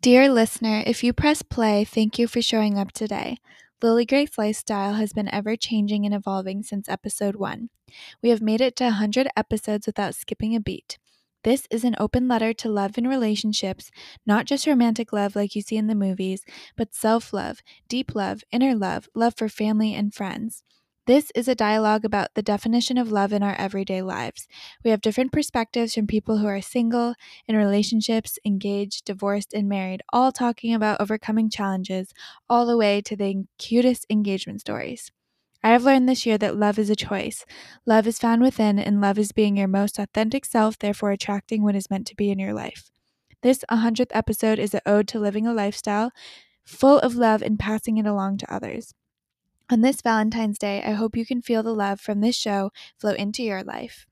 Dear listener, if you press play, thank you for showing up today. Lily Grace Lifestyle has been ever changing and evolving since episode one. We have made it to 100 episodes without skipping a beat. This is an open letter to love and relationships, not just romantic love like you see in the movies, but self love, deep love, inner love, love for family and friends. This is a dialogue about the definition of love in our everyday lives. We have different perspectives from people who are single, in relationships, engaged, divorced, and married, all talking about overcoming challenges, all the way to the cutest engagement stories. I have learned this year that love is a choice. Love is found within, and love is being your most authentic self, therefore attracting what is meant to be in your life. This 100th episode is an ode to living a lifestyle full of love and passing it along to others. On this Valentine's Day, I hope you can feel the love from this show flow into your life.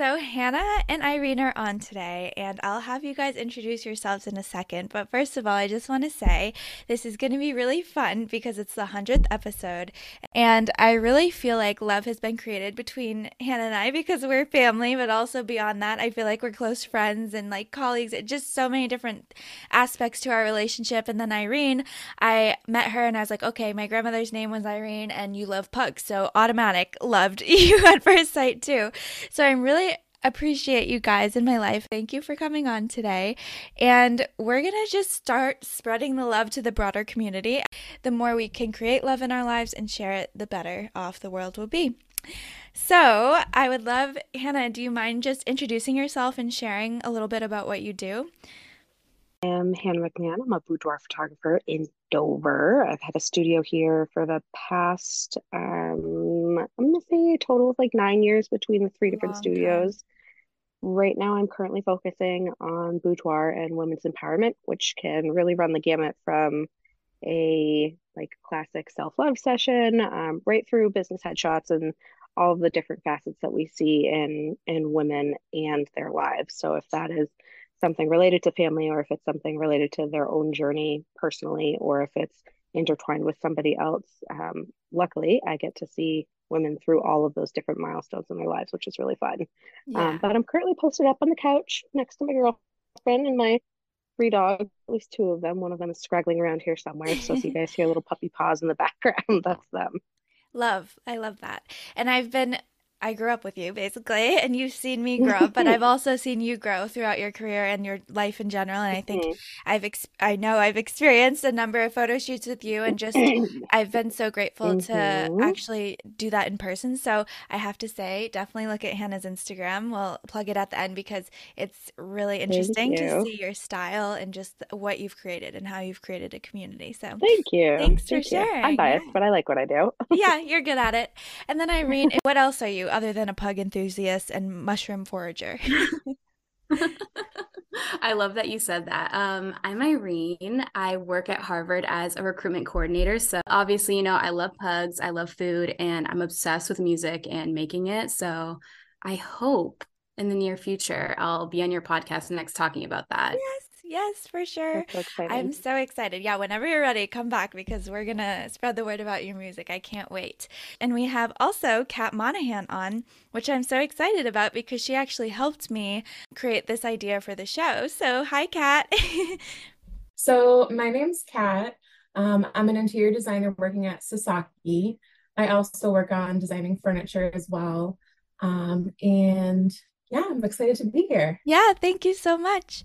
So, Hannah and Irene are on today, and I'll have you guys introduce yourselves in a second. But first of all, I just want to say this is going to be really fun because it's the 100th episode, and I really feel like love has been created between Hannah and I because we're family, but also beyond that, I feel like we're close friends and like colleagues. Just so many different aspects to our relationship. And then Irene, I met her and I was like, okay, my grandmother's name was Irene, and you love pugs, so automatic loved you at first sight too. So I'm really appreciate you guys in my life. Thank you for coming on today. And we're going to just start spreading the love to the broader community. The more we can create love in our lives and share it, the better off the world will be. So, I would love, Hannah, do you mind just introducing yourself and sharing a little bit about what you do? I am Hannah McMahon. I'm a boudoir photographer in Dover. I've had a studio here for the past, um, I'm going to say a total of like nine years between the three different Long studios. Time. Right now, I'm currently focusing on boudoir and women's empowerment, which can really run the gamut from a like classic self-love session um, right through business headshots and all of the different facets that we see in in women and their lives. So if that is something related to family or if it's something related to their own journey personally or if it's intertwined with somebody else um, luckily i get to see women through all of those different milestones in their lives which is really fun. Um, yeah. um, but i'm currently posted up on the couch next to my girlfriend and my three dogs at least two of them. One of them is scraggling around here somewhere so if you guys hear little puppy paws in the background that's them. Love. I love that. And i've been I grew up with you basically, and you've seen me grow up, but I've also seen you grow throughout your career and your life in general. And I think mm-hmm. I've, ex- I know I've experienced a number of photo shoots with you, and just I've been so grateful mm-hmm. to actually do that in person. So I have to say, definitely look at Hannah's Instagram. We'll plug it at the end because it's really interesting to see your style and just what you've created and how you've created a community. So thank you. Thanks thank for you. sharing. I'm biased, yeah. but I like what I do. yeah, you're good at it. And then Irene, what else are you? Other than a pug enthusiast and mushroom forager. I love that you said that. Um, I'm Irene. I work at Harvard as a recruitment coordinator. So, obviously, you know, I love pugs, I love food, and I'm obsessed with music and making it. So, I hope in the near future I'll be on your podcast next talking about that. Yes, Yes, for sure. So I'm so excited. Yeah, whenever you're ready, come back because we're going to spread the word about your music. I can't wait. And we have also Kat Monahan on, which I'm so excited about because she actually helped me create this idea for the show. So, hi, Kat. so, my name's Kat. Um, I'm an interior designer working at Sasaki. I also work on designing furniture as well. Um, and yeah, I'm excited to be here. Yeah, thank you so much.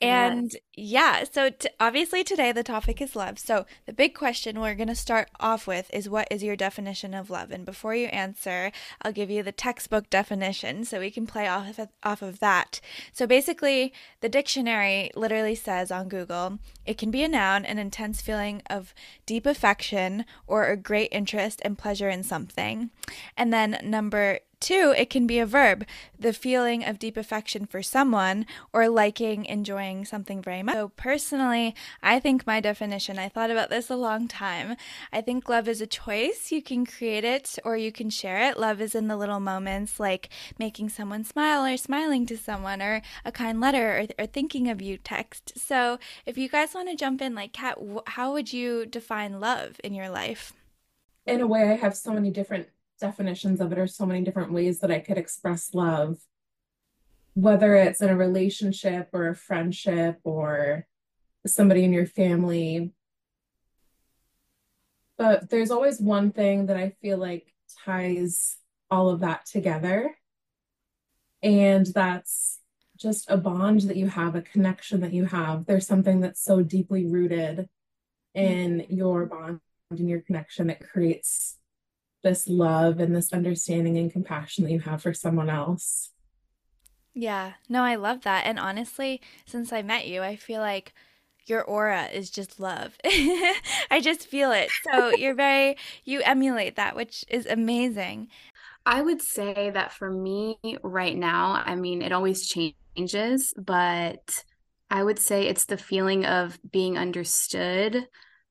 And yeah, so t- obviously today the topic is love. So the big question we're going to start off with is what is your definition of love? And before you answer, I'll give you the textbook definition so we can play off of, off of that. So basically, the dictionary literally says on Google, it can be a noun, an intense feeling of deep affection or a great interest and pleasure in something. And then number Two, it can be a verb, the feeling of deep affection for someone or liking, enjoying something very much. So, personally, I think my definition, I thought about this a long time. I think love is a choice. You can create it or you can share it. Love is in the little moments like making someone smile or smiling to someone or a kind letter or, or thinking of you text. So, if you guys want to jump in, like, Kat, how would you define love in your life? In a way, I have so many different definitions of it or so many different ways that I could express love, whether it's in a relationship or a friendship or somebody in your family. But there's always one thing that I feel like ties all of that together. And that's just a bond that you have, a connection that you have. There's something that's so deeply rooted in your bond and your connection. that creates this love and this understanding and compassion that you have for someone else. Yeah, no, I love that. And honestly, since I met you, I feel like your aura is just love. I just feel it. So you're very, you emulate that, which is amazing. I would say that for me right now, I mean, it always changes, but I would say it's the feeling of being understood,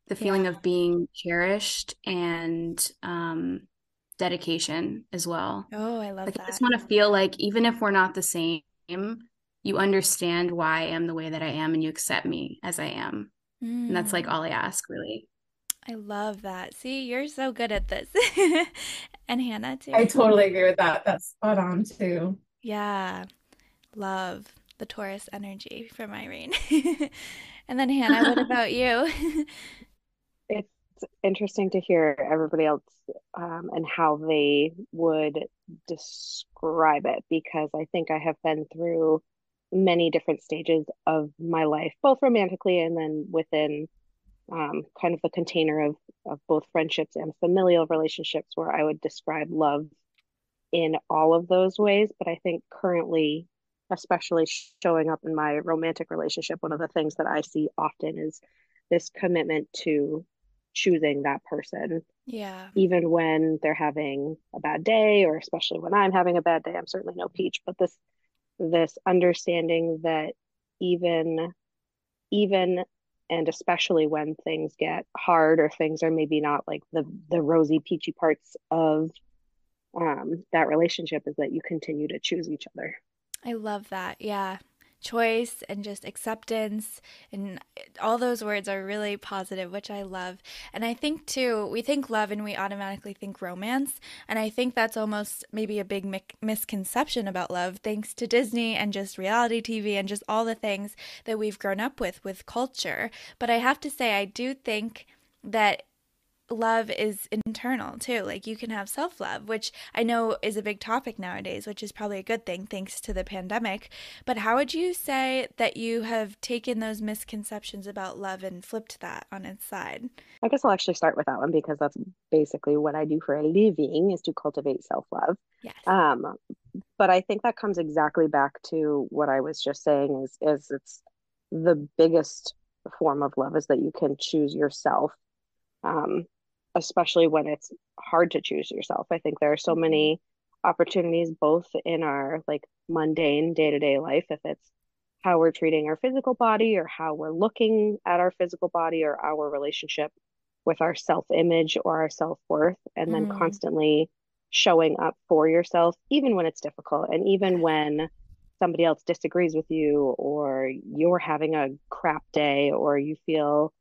the feeling yeah. of being cherished, and um, dedication as well. Oh, I love like, that. I just want to feel like even if we're not the same, you understand why I am the way that I am and you accept me as I am. Mm. And that's like mm. all I ask, really. I love that. See, you're so good at this. and Hannah, too. I totally agree with that. That's spot on, too. Yeah. Love the Taurus energy from Irene. and then, Hannah, what about you? It's interesting to hear everybody else um, and how they would describe it because I think I have been through many different stages of my life, both romantically and then within um, kind of the container of, of both friendships and familial relationships, where I would describe love in all of those ways. But I think currently, especially showing up in my romantic relationship, one of the things that I see often is this commitment to choosing that person. Yeah. Even when they're having a bad day, or especially when I'm having a bad day, I'm certainly no peach, but this this understanding that even even and especially when things get hard or things are maybe not like the the rosy peachy parts of um, that relationship is that you continue to choose each other i love that yeah choice and just acceptance and all those words are really positive which i love. And i think too we think love and we automatically think romance and i think that's almost maybe a big mi- misconception about love thanks to disney and just reality tv and just all the things that we've grown up with with culture. But i have to say i do think that love is internal too. Like you can have self love, which I know is a big topic nowadays, which is probably a good thing thanks to the pandemic. But how would you say that you have taken those misconceptions about love and flipped that on its side? I guess I'll actually start with that one because that's basically what I do for a living is to cultivate self love. Yes. Um, but I think that comes exactly back to what I was just saying is is it's the biggest form of love is that you can choose yourself um, especially when it's hard to choose yourself. I think there are so many opportunities both in our like mundane day-to-day life if it's how we're treating our physical body or how we're looking at our physical body or our relationship with our self-image or our self-worth and then mm. constantly showing up for yourself even when it's difficult and even when somebody else disagrees with you or you're having a crap day or you feel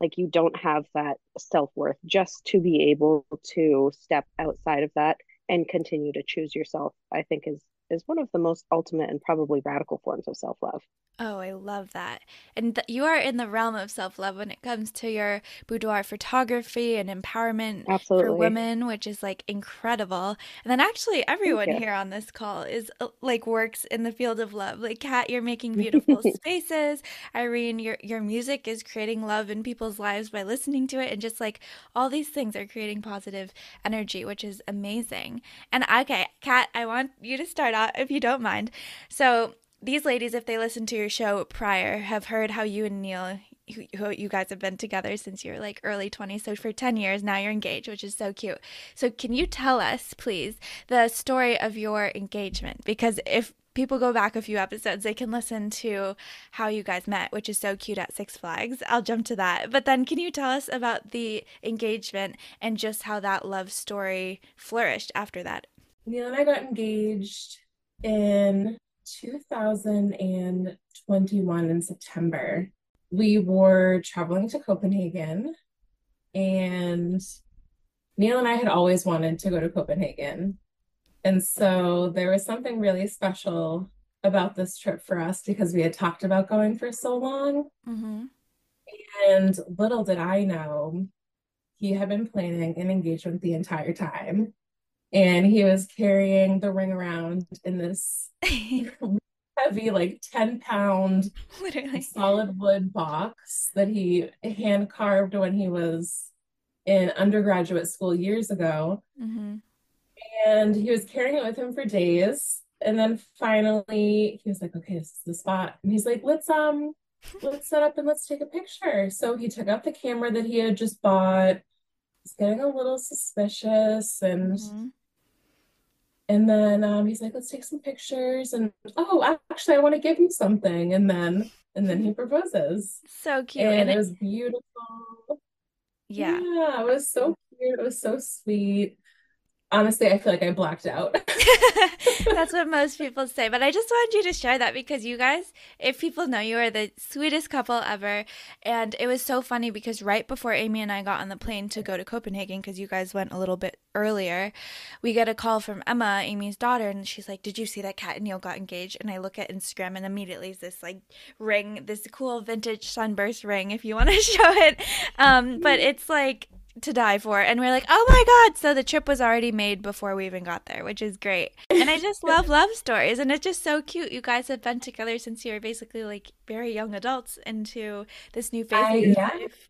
like you don't have that self-worth just to be able to step outside of that and continue to choose yourself i think is is one of the most ultimate and probably radical forms of self-love Oh, I love that. And th- you are in the realm of self love when it comes to your boudoir photography and empowerment Absolutely. for women, which is like incredible. And then actually, everyone here on this call is uh, like works in the field of love. Like Kat, you're making beautiful spaces. Irene, your your music is creating love in people's lives by listening to it, and just like all these things are creating positive energy, which is amazing. And okay, Kat, I want you to start if you don't mind. So these ladies, if they listen to your show prior, have heard how you and Neil, who you guys have been together since you're like early 20s. So for 10 years, now you're engaged, which is so cute. So can you tell us, please, the story of your engagement? Because if people go back a few episodes, they can listen to how you guys met, which is so cute at Six Flags. I'll jump to that. But then can you tell us about the engagement and just how that love story flourished after that? Neil and I got engaged in 2021 in September, we were traveling to Copenhagen and Neil and I had always wanted to go to Copenhagen. And so there was something really special about this trip for us because we had talked about going for so long. Mm-hmm. And little did I know, he had been planning an engagement the entire time. And he was carrying the ring around in this heavy, like 10 pound Literally. solid wood box that he hand carved when he was in undergraduate school years ago. Mm-hmm. And he was carrying it with him for days. And then finally he was like, okay, this is the spot. And he's like, let's um let's set up and let's take a picture. So he took out the camera that he had just bought. He's getting a little suspicious and Mm-hmm. And then um, he's like, let's take some pictures. And oh, actually, I want to give you something. And then and then he proposes. So cute. And And it it, was beautiful. yeah. Yeah, it was so cute. It was so sweet. Honestly, I feel like I blacked out. That's what most people say. But I just wanted you to share that because you guys, if people know you, are the sweetest couple ever. And it was so funny because right before Amy and I got on the plane to go to Copenhagen, because you guys went a little bit earlier, we get a call from Emma, Amy's daughter, and she's like, Did you see that Kat and Neil got engaged? And I look at Instagram and immediately is this like ring, this cool vintage sunburst ring, if you want to show it. Um, but it's like, to die for. And we're like, oh my God. So the trip was already made before we even got there, which is great. And I just love love stories. And it's just so cute. You guys have been together since you were basically like very young adults into this new phase I, of yeah, life.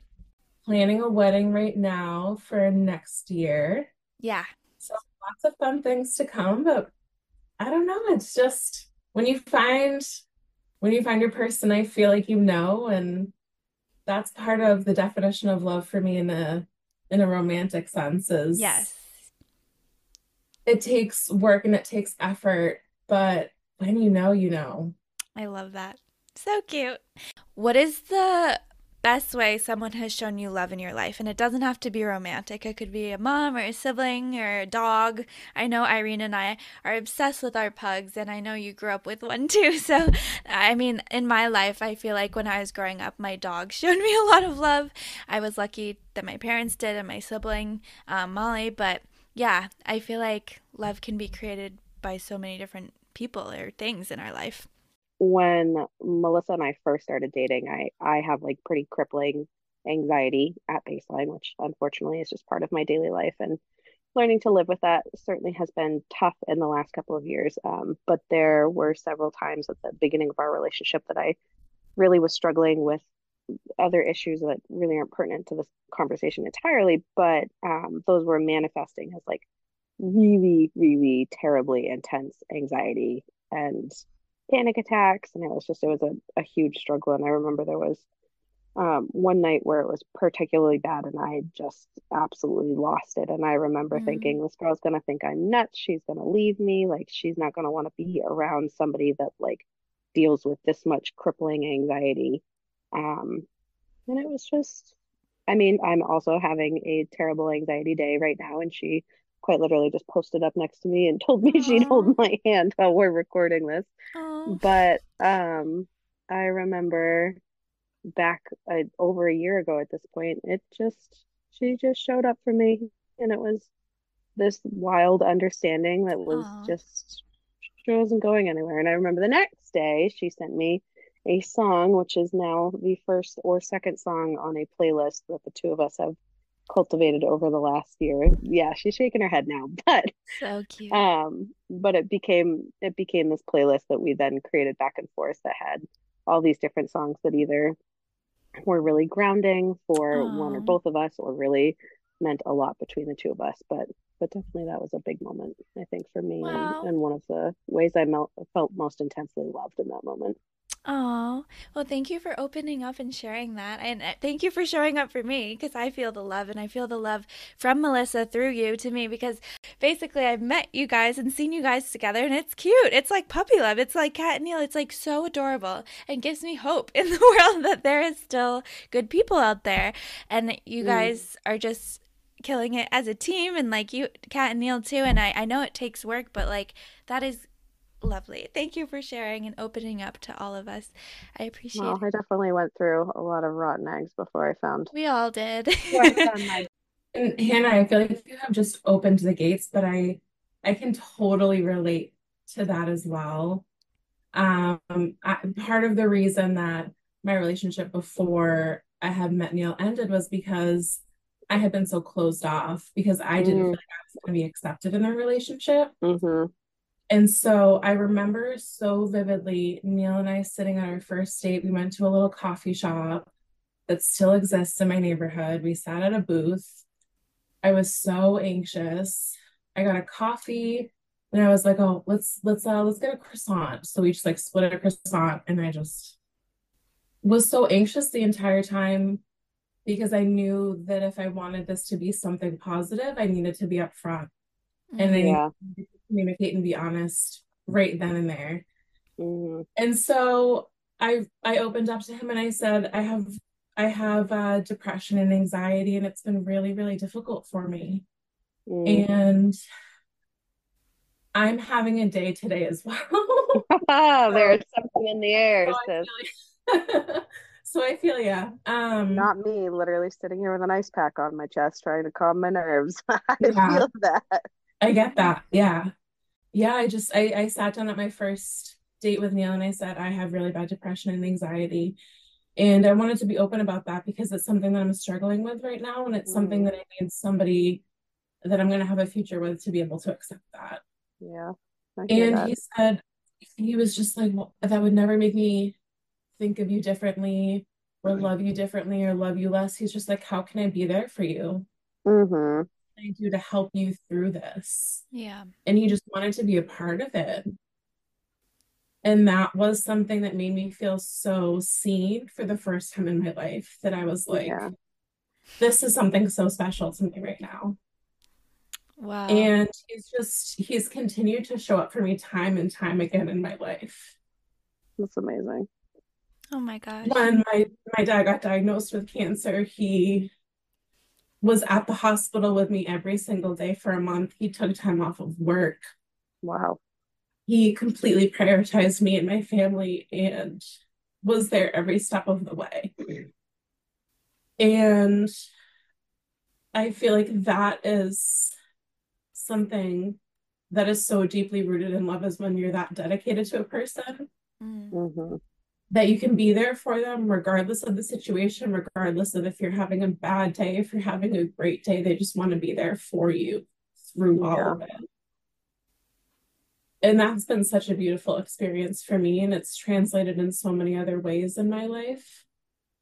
planning a wedding right now for next year. Yeah. So lots of fun things to come, but I don't know. It's just when you find when you find your person, I feel like you know, and that's part of the definition of love for me in a in a romantic sense is Yes. it takes work and it takes effort, but when you know, you know. I love that. So cute. What is the best way someone has shown you love in your life? And it doesn't have to be romantic. It could be a mom or a sibling or a dog. I know Irene and I are obsessed with our pugs, and I know you grew up with one too. So, I mean, in my life, I feel like when I was growing up, my dog showed me a lot of love. I was lucky that my parents did and my sibling, um, Molly. But yeah, I feel like love can be created by so many different people or things in our life. When Melissa and I first started dating, I I have like pretty crippling anxiety at baseline, which unfortunately is just part of my daily life. And learning to live with that certainly has been tough in the last couple of years. Um, but there were several times at the beginning of our relationship that I really was struggling with other issues that really aren't pertinent to this conversation entirely, but um, those were manifesting as like really, really terribly intense anxiety and panic attacks. And it was just, it was a, a huge struggle. And I remember there was um, one night where it was particularly bad and I just absolutely lost it. And I remember Mm. thinking, this girl's gonna think I'm nuts. She's gonna leave me. Like, she's not gonna want to be around somebody that like deals with this much crippling anxiety. Um, and it was just, I mean, I'm also having a terrible anxiety day right now, and she quite literally just posted up next to me and told me she'd hold my hand while we're recording this. Oh, But um, I remember back uh, over a year ago at this point, it just, she just showed up for me, and it was this wild understanding that was Aw. just, she wasn't going anywhere. And I remember the next day, she sent me a song, which is now the first or second song on a playlist that the two of us have cultivated over the last year. Yeah, she's shaking her head now, but so cute. um, but it became it became this playlist that we then created back and forth that had all these different songs that either were really grounding for one or both of us or really meant a lot between the two of us. But but definitely that was a big moment, I think, for me Wow. and, and one of the ways I melt, felt most intensely loved in that moment. Oh, well, thank you for opening up and sharing that. And uh, thank you for showing up for me because I feel the love and I feel the love from Melissa through you to me because basically I've met you guys and seen you guys together and it's cute. It's like puppy love. It's like Kat and Neil. It's like so adorable and gives me hope in the world that there is still good people out there. And you Mm. guys are just killing it as a team and like you, Kat and Neil too. And I, I know it takes work, but like that is lovely. Thank you for sharing and opening up to all of us. I appreciate Well, it. I definitely went through a lot of rotten eggs before I found We all did. before I found my And Hannah, I feel like you have just opened the gates, but I I can totally relate to that as well. Um, I, part of the reason that my relationship before I had met Neil ended was because I had been so closed off because I didn't feel Mm, like I was going to be accepted in a relationship. hmm And so I remember so vividly Neil and I sitting on our first date. We went to a little coffee shop that still exists in my neighborhood. We sat at a booth. I was so anxious. I got a coffee and I was like, "Oh, let's let's uh let's get a croissant." So we just like split a croissant and I just was so anxious the entire time because I knew that if I wanted this to be something positive, I needed to be upfront and I needed Yeah. to communicate and be honest right then and there. hmm And so I I opened up to him and I said, I have I have uh, depression and anxiety, and it's been really, really difficult for me. Mm. And I'm having a day today as well. There's something in the air, so I feel so I feel yeah. Um, Not me, literally sitting here with an ice pack on my chest trying to calm my nerves. I yeah, feel that. I get that. Yeah. Yeah, I just I I sat down at my first date with Neil and I said I have really bad depression and anxiety. And I wanted to be open about that because it's something that I'm struggling with right now, and it's something Mm, that I need somebody that I'm going to have a future with to be able to accept that. yeah, And that. he said, he was just like, well, that would never make me think of you differently or love you differently or love you less. He's just like, how can I be there for you? hmm can I do to help you through this? Yeah. And he just wanted to be a part of it. And that was something that made me feel so seen for the first time in my life that I was like, Yeah. this is something so special to me right now. Wow. And he's just, he's continued to show up for me time and time again in my life. That's amazing. Oh my gosh. When my, my dad got diagnosed with cancer, he was at the hospital with me every single day for a month. He took time off of work. Wow. He completely prioritized me and my family and was there every step of the way. And I feel like that is something that is so deeply rooted in love is when you're that dedicated to a person Mm. That you can be there for them regardless of the situation, regardless of if you're having a bad day, if you're having a great day, they just want to be there for you through all Yeah. of it. And that's been such a beautiful experience for me, and it's translated in so many other ways in my life.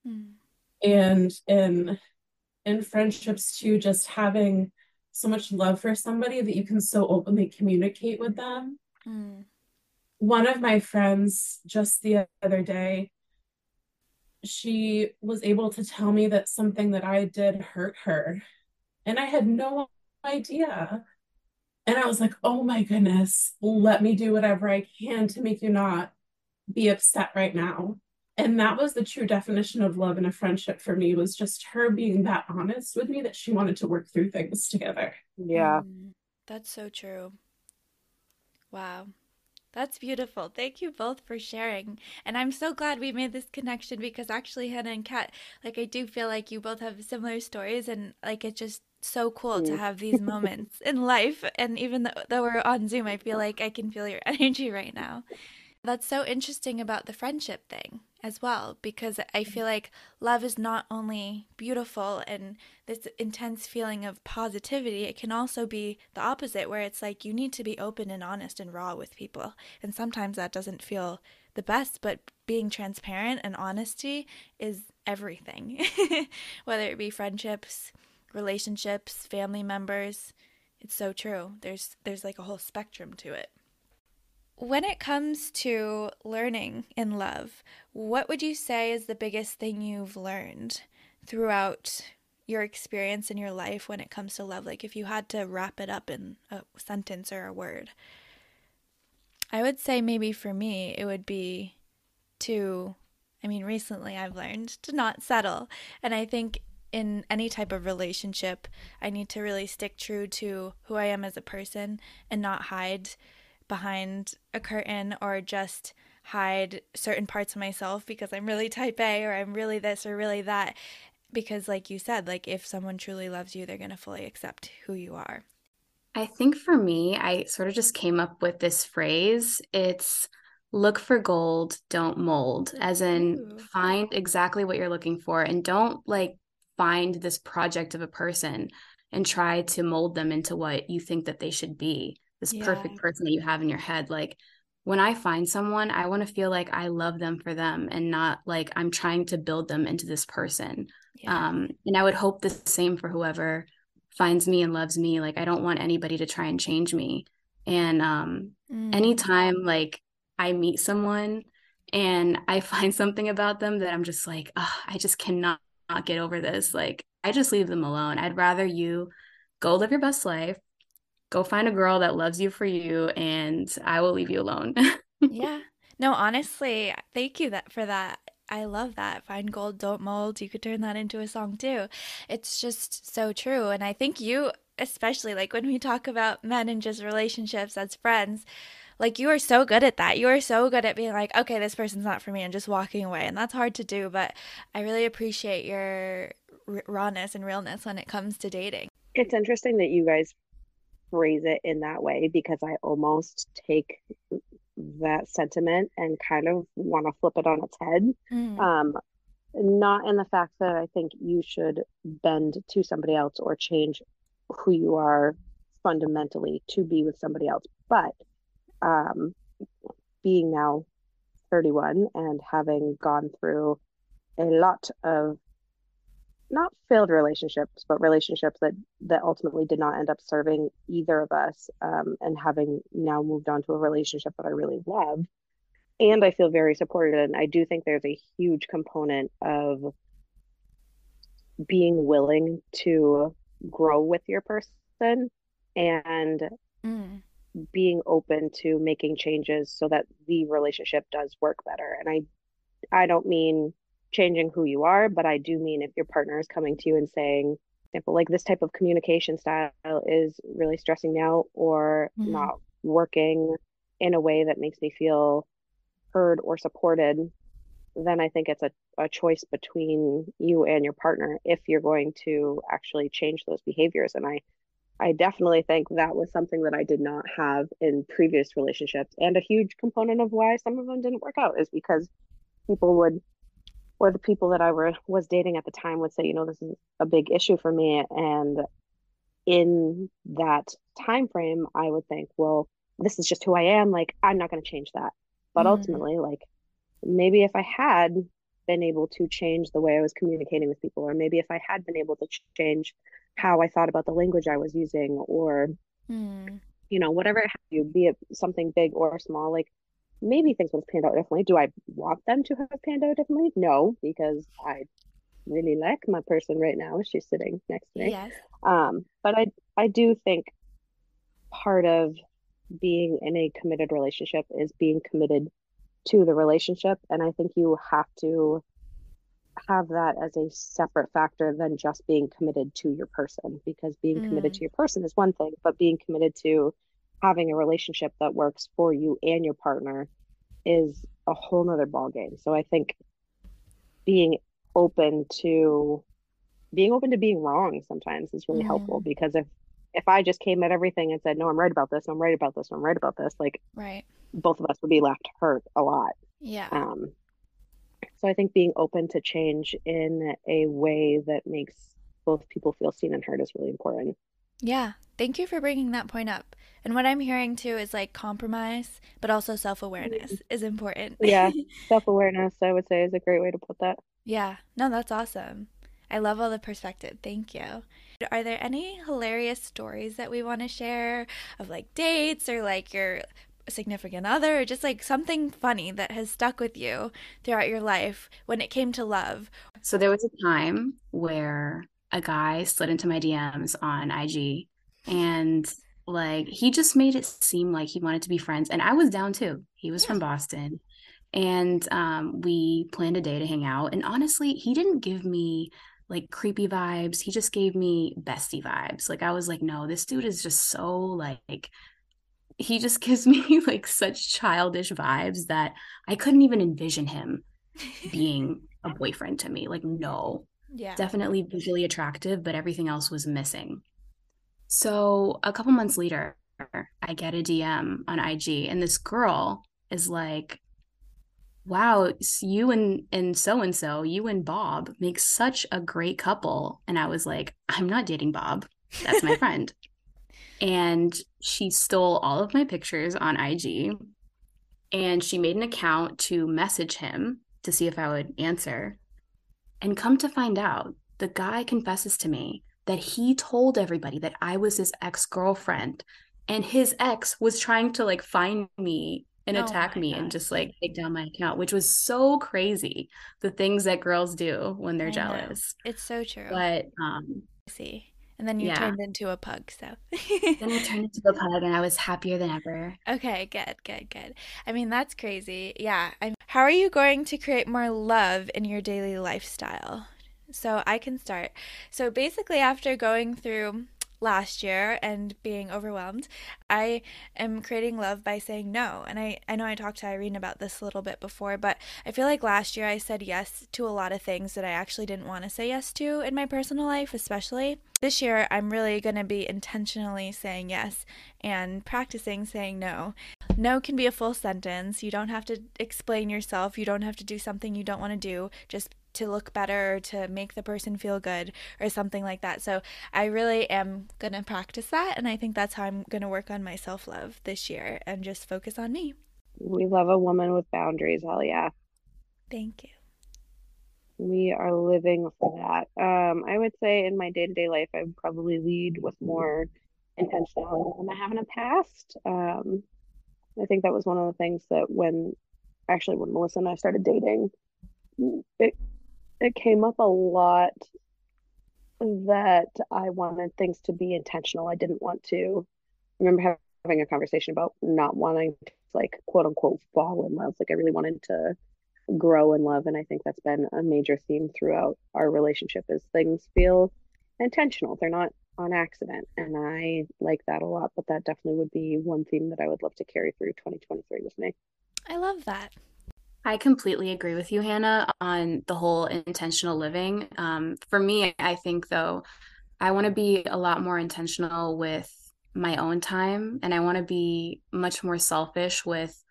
Mm. And in in friendships too, just having so much love for somebody that you can so openly communicate with them. Mm. One of my friends just the other day, she was able to tell me that something that I did hurt her, and I had no idea. And I was like, oh my goodness, let me do whatever I can to make you not be upset right now. And that was the true definition of love in a friendship for me was just her being that honest with me that she wanted to work through things together. Yeah. Mm. That's so true. Wow. That's beautiful. Thank you both for sharing. And I'm so glad we made this connection because actually, Hannah and Kat, like, I do feel like you both have similar stories, and like, it's just so cool to Mm. have these moments in life. And even though, though we're on Zoom, I feel like I can feel your energy right now. That's so interesting about the friendship thing as well, because I feel mm-hmm. like love is not only beautiful and this intense feeling of positivity, it can also be the opposite, where it's like you need to be open and honest and raw with people. And sometimes that doesn't feel the best, but being transparent and honesty is everything, whether it be friendships, relationships, family members. It's so true. There's there's like a whole spectrum to it. When it comes to learning in love, what would you say is the biggest thing you've learned throughout your experience in your life when it comes to love? Like if you had to wrap it up in a sentence or a word. I would say maybe for me, it would be to, I mean, recently I've learned to not settle. And I think in any type of relationship, I need to really stick true to who I am as a person and not hide behind a curtain or just hide certain parts of myself because I'm really type A or I'm really this or really that. because like you said, like if someone truly loves you, they're going to fully accept who you are. I think for me, I sort of just came up with this phrase. It's look for gold, don't mold, as in Ooh. find exactly what you're looking for and don't like find this project of a person and try to mold them into what you think that they should be, this Yeah. perfect person that you have in your head. Like when I find someone, I want to feel like I love them for them and not like I'm trying to build them into this person. Yeah. Um, and I would hope the same for whoever finds me and loves me. Like I don't want anybody to try and change me. And um, Mm. anytime like I meet someone and I find something about them that I'm just like, "Ugh, I just cannot not get over this. Like I just leave them alone. I'd rather you go live your best life, go find a girl that loves you for you, and I will leave you alone. yeah. No, honestly, thank you that for that. I love that. Find gold, don't mold. You could turn that into a song too. It's just so true. And I think you, especially like when we talk about men and just relationships as friends, like you are so good at that. You are so good at being like, okay, this person's not for me and just walking away. And that's hard to do, but I really appreciate your r- rawness and realness when it comes to dating. It's interesting that you guys phrase it in that way because I almost take that sentiment and kind of want to flip it on its head. Mm. Um, not in the fact that I think you should bend to somebody else or change who you are fundamentally to be with somebody else, but um, being now 31 and having gone through a lot of not failed relationships, but relationships that that ultimately did not end up serving either of us. Um, and having now moved on to a relationship that I really love, and I feel very supported. And I do think there's a huge component of being willing to grow with your person and Mm. being open to making changes so that the relationship does work better. And I I don't mean changing who you are, but I do mean if your partner is coming to you and saying, example, like this type of communication style is really stressing me out or Mhm. not working in a way that makes me feel heard or supported, then I think it's a, a choice between you and your partner if you're going to actually change those behaviors. And I I definitely think that was something that I did not have in previous relationships. And a huge component of why some of them didn't work out is because people would or the people that I were was dating at the time would say, you know, this is a big issue for me. And in that time frame, I would think, well, this is just who I am. Like, I'm not going to change that. But Mhm. ultimately, like, maybe if I had been able to change the way I was communicating with people, or maybe if I had been able to change how I thought about the language I was using, or, Mm. you know, whatever it had to be it something big or small, like maybe things would have panned out differently. Do I want them to have panned out differently? No, because I really like my person right now. She's sitting next to me. Yes. Um, but I I do think part of being in a committed relationship is being committed to the relationship, and I think you have to have that as a separate factor than just being committed to your person because being committed Mm. to your person is one thing, but being committed to having a relationship that works for you and your partner is a whole nother ballgame. So I think being open to being open to being wrong sometimes is really helpful Mm. because if if I just came at everything and said, No, I'm right about this, I'm right about this, I'm right about this, like Right. both of us would be left hurt a lot. Yeah. Um, so I think being open to change in a way that makes both people feel seen and heard is really important. Yeah. Thank you for bringing that point up. And what I'm hearing too is like compromise, but also self awareness mm-hmm. is important. Yeah. Self awareness, I would say, is a great way to put that. yeah. No, that's awesome. I love all the perspective. Thank you. Are there any hilarious stories that we want to share of like dates or like your significant other or just like something funny that has stuck with you throughout your life when it came to love? So there was a time where a guy slid into my DMs on IG and like he just made it seem like he wanted to be friends and I was down too. He was Yeah. from Boston and um we planned a day to hang out and honestly, he didn't give me like creepy vibes. He just gave me bestie vibes. Like I was like, no, this dude is just so like he just gives me like such childish vibes that I couldn't even envision him being a boyfriend to me. Like, no. Yeah. definitely visually attractive, but everything else was missing. So a couple months later, I get a DM on IG, and this girl is like, "Wow, you and and so and so, you and Bob make such a great couple." And I was like, "I'm not dating Bob. That's my friend." And she stole all of my pictures on IG, and she made an account to message him to see if I would answer. And come to find out, the guy confesses to me that he told everybody that I was his ex girlfriend, and his ex was trying to like find me and Oh attack me and just like take down my account, which was so crazy. The things that girls do when they're I know. jealous. It's so true. But um, I see. And then you yeah. turned into a pug, so. then I turned into a pug and I was happier than ever. Okay, good, good, good. I mean, that's crazy. Yeah. I'm, how are you going to create more love in your daily lifestyle? So I can start. So basically, after going through last year and being overwhelmed, I am creating love by saying no. And I, I know I talked to Irene about this a little bit before, but I feel like last year I said yes to a lot of things that I actually didn't want to say yes to in my personal life, especially. This year, I'm really going to be intentionally saying yes and practicing saying no. No can be a full sentence. You don't have to explain yourself. You don't have to do something you don't want to do just to look better or to make the person feel good or something like that. So I really am going to practice that. And I think that's how I'm going to work on my self love this year and just focus on me. We love a woman with boundaries. Hell yeah. Thank you. We are living for that. Um, I would say in my day-to-day life, I would probably lead with more intentionality than I have in the past. Um, I think that was one of the things that when actually when Melissa and I started dating, it it came up a lot that I wanted things to be intentional. I didn't want to I remember having a conversation about not wanting to like quote unquote fall in love. Like I really wanted to grow in love and I think that's been a major theme throughout our relationship is things feel intentional. They're not on accident and I like that a lot, but that definitely would be one theme that I would love to carry through 2023 with me. I love that. I completely agree with you, Hannah, on the whole intentional living. Um, for me, I think though, I want to be a lot more intentional with my own time and I want to be much more selfish with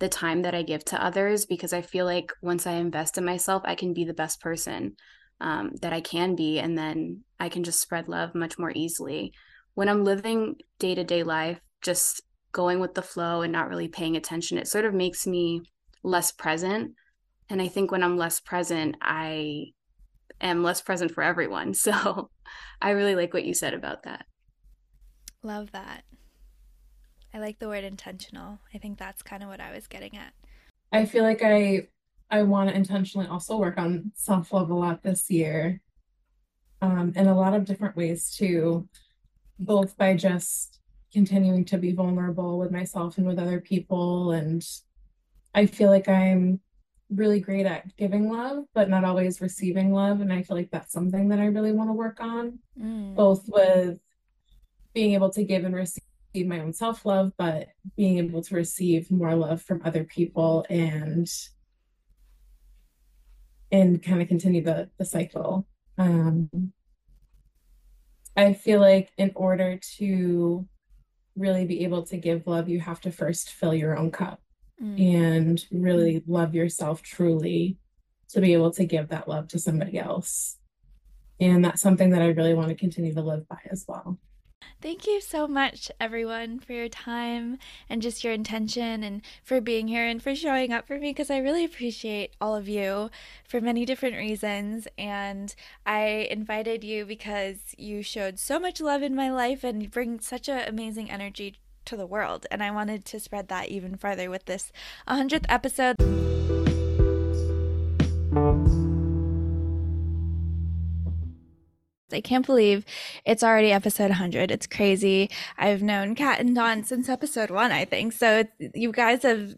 the time that I give to others because I feel like once I invest in myself, I can be the best person um, that I can be. And then I can just spread love much more easily. When I'm living day to day life, just going with the flow and not really paying attention, it sort of makes me less present. And I think when I'm less present, I am less present for everyone. So I really like what you said about that. Love that. I like the word intentional. I think that's kind of what I was getting at. I feel like I I want to intentionally also work on self-love a lot this year. Um, in a lot of different ways too, both by just continuing to be vulnerable with myself and with other people. And I feel like I'm really great at giving love, but not always receiving love. And I feel like that's something that I really want to work on, Mm. both with being able to give and receive my own self love, but being able to receive more love from other people and and kind of continue the the cycle. Um, I feel like in order to really be able to give love, you have to first fill your own cup Mm. and really love yourself truly to be able to give that love to somebody else. And that's something that I really want to continue to live by as well. Thank you so much, everyone, for your time and just your intention and for being here and for showing up for me because I really appreciate all of you for many different reasons. And I invited you because you showed so much love in my life and bring such an amazing energy to the world. And I wanted to spread that even further with this 100th episode. I can't believe it's already episode 100. It's crazy. I've known Kat and Dawn since episode one, I think. So you guys have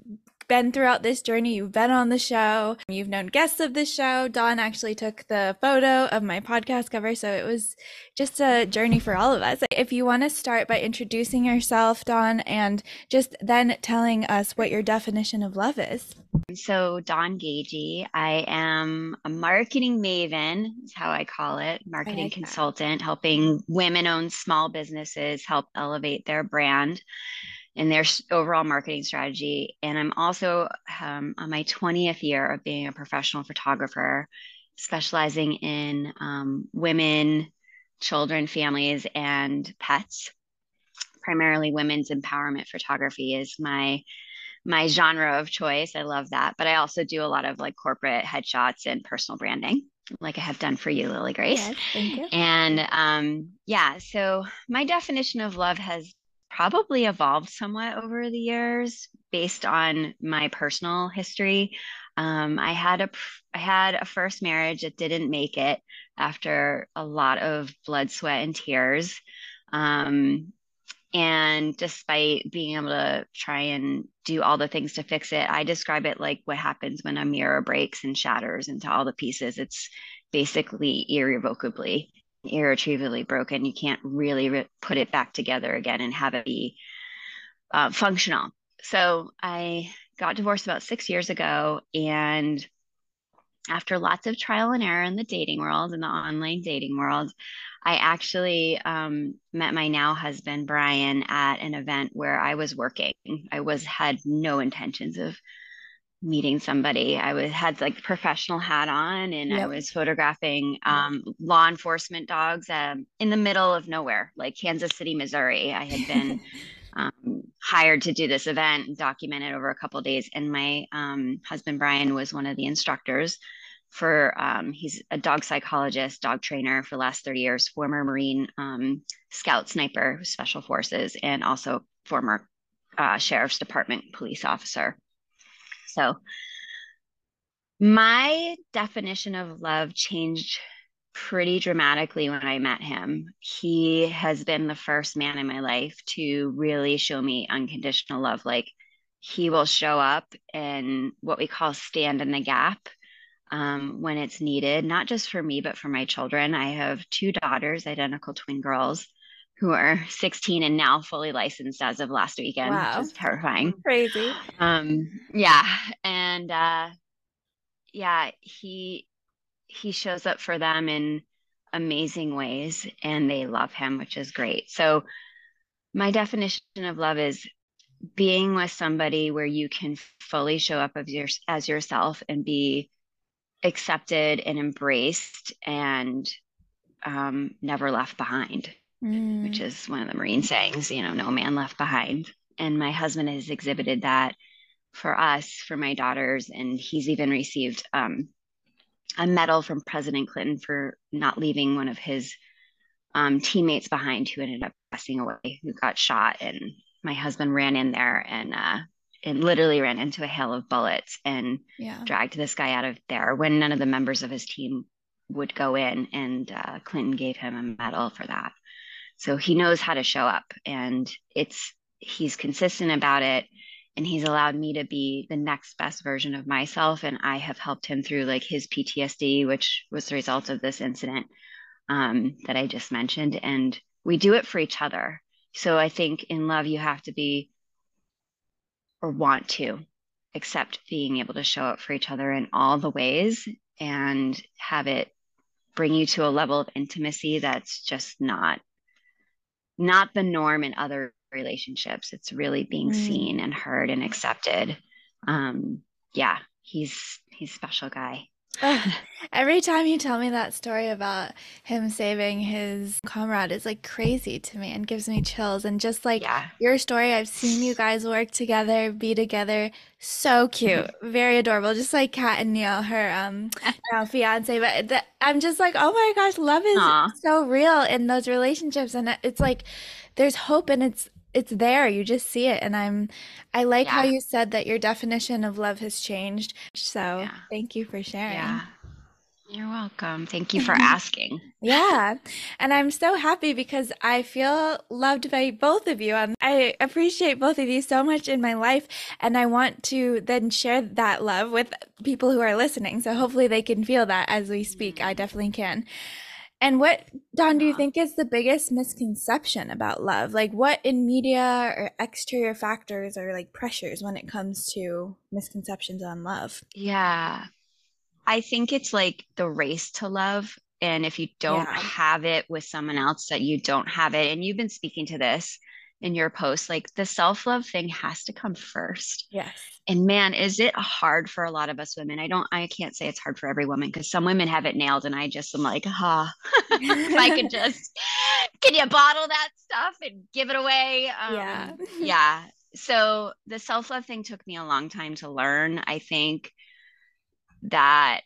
been throughout this journey. You've been on the show. You've known guests of the show. Dawn actually took the photo of my podcast cover. So it was just a journey for all of us. If you want to start by introducing yourself, Dawn, and just then telling us what your definition of love is. So, Dawn Gagye, I am a marketing maven, is how I call it, marketing like that. consultant, helping women owned small businesses help elevate their brand and their overall marketing strategy. And I'm also um, on my 20th year of being a professional photographer, specializing in um, women, children, families, and pets. Primarily women's empowerment photography is my my genre of choice. I love that. But I also do a lot of like corporate headshots and personal branding, like I have done for you, Lily Grace. Yes, thank you. And um, yeah, so my definition of love has probably evolved somewhat over the years based on my personal history. Um, I had a I had a first marriage that didn't make it after a lot of blood, sweat, and tears. Um, and despite being able to try and do all the things to fix it, I describe it like what happens when a mirror breaks and shatters into all the pieces. It's basically irrevocably, irretrievably broken. You can't really re- put it back together again and have it be uh, functional. So I got divorced about six years ago. And after lots of trial and error in the dating world, in the online dating world, I actually um, met my now husband Brian at an event where I was working. I was had no intentions of meeting somebody. I was had like professional hat on, and I was photographing um, law enforcement dogs um, in the middle of nowhere, like Kansas City, Missouri. I had been um, hired to do this event and document it over a couple of days, and my um, husband Brian was one of the instructors for um, he's a dog psychologist, dog trainer for the last 30 years, former Marine um, scout sniper, special forces, and also former uh, sheriff's department police officer. So my definition of love changed pretty dramatically when I met him. He has been the first man in my life to really show me unconditional love. Like he will show up and what we call stand in the gap um, when it's needed, not just for me, but for my children. I have two daughters, identical twin girls, who are 16 and now fully licensed as of last weekend, Wow. which is terrifying. Crazy. Um, yeah, and uh, yeah, he he shows up for them in amazing ways, and they love him, which is great. So, my definition of love is being with somebody where you can fully show up as your as yourself and be accepted and embraced and um, never left behind Mm. which is one of the Marine sayings, you know, no man left behind. And my husband has exhibited that for us, for my daughters, and he's even received um, a medal from President Clinton for not leaving one of his um, teammates behind who ended up passing away, who got shot. And my husband ran in there and uh, and literally ran into a hail of bullets and yeah. dragged this guy out of there when none of the members of his team would go in. And uh, Clinton gave him a medal for that. So he knows how to show up and it's, he's consistent about it. And he's allowed me to be the next best version of myself. And I have helped him through like his PTSD, which was the result of this incident um, that I just mentioned. And we do it for each other. So I think in love, you have to be or want to accept being able to show up for each other in all the ways and have it bring you to a level of intimacy that's just not not the norm in other relationships. It's really being Mm. seen and heard and accepted. Um yeah he's he's a special guy Ugh. Every time you tell me that story about him saving his comrade is like crazy to me and gives me chills. And just like yeah your story, I've seen you guys work together, be together. So cute, very adorable. Just like Kat and Neil, her um now fiance. But the, I'm just like, oh my gosh, love is Aw. so real in those relationships, and it's like there's hope, and it's it's there. You just see it, and I'm I like how you said that your definition of love has changed. So Yeah. thank you for sharing. yeah you're welcome thank you for asking Yeah. And I'm so happy because I feel loved by both of you. And I appreciate both of you so much in my life. And I want to then share that love with people who are listening. So hopefully they can feel that as we speak. I mm-hmm. definitely can. And what, Dawn, do you think is the biggest misconception about love? Like, what in media or exterior factors or like pressures when it comes to misconceptions on love? Yeah. I think it's like the race to love. And if you don't Yeah. have it with someone else, that you don't have it. And you've been speaking to this in your post, like the self love thing has to come first. Yes. And man, is it hard for a lot of us women? I don't, I can't say it's hard for every woman because some women have it nailed. And I just am like, ah, if I could just, can you bottle that stuff and give it away? Um, Yeah. yeah. So the self love thing took me a long time to learn. I think that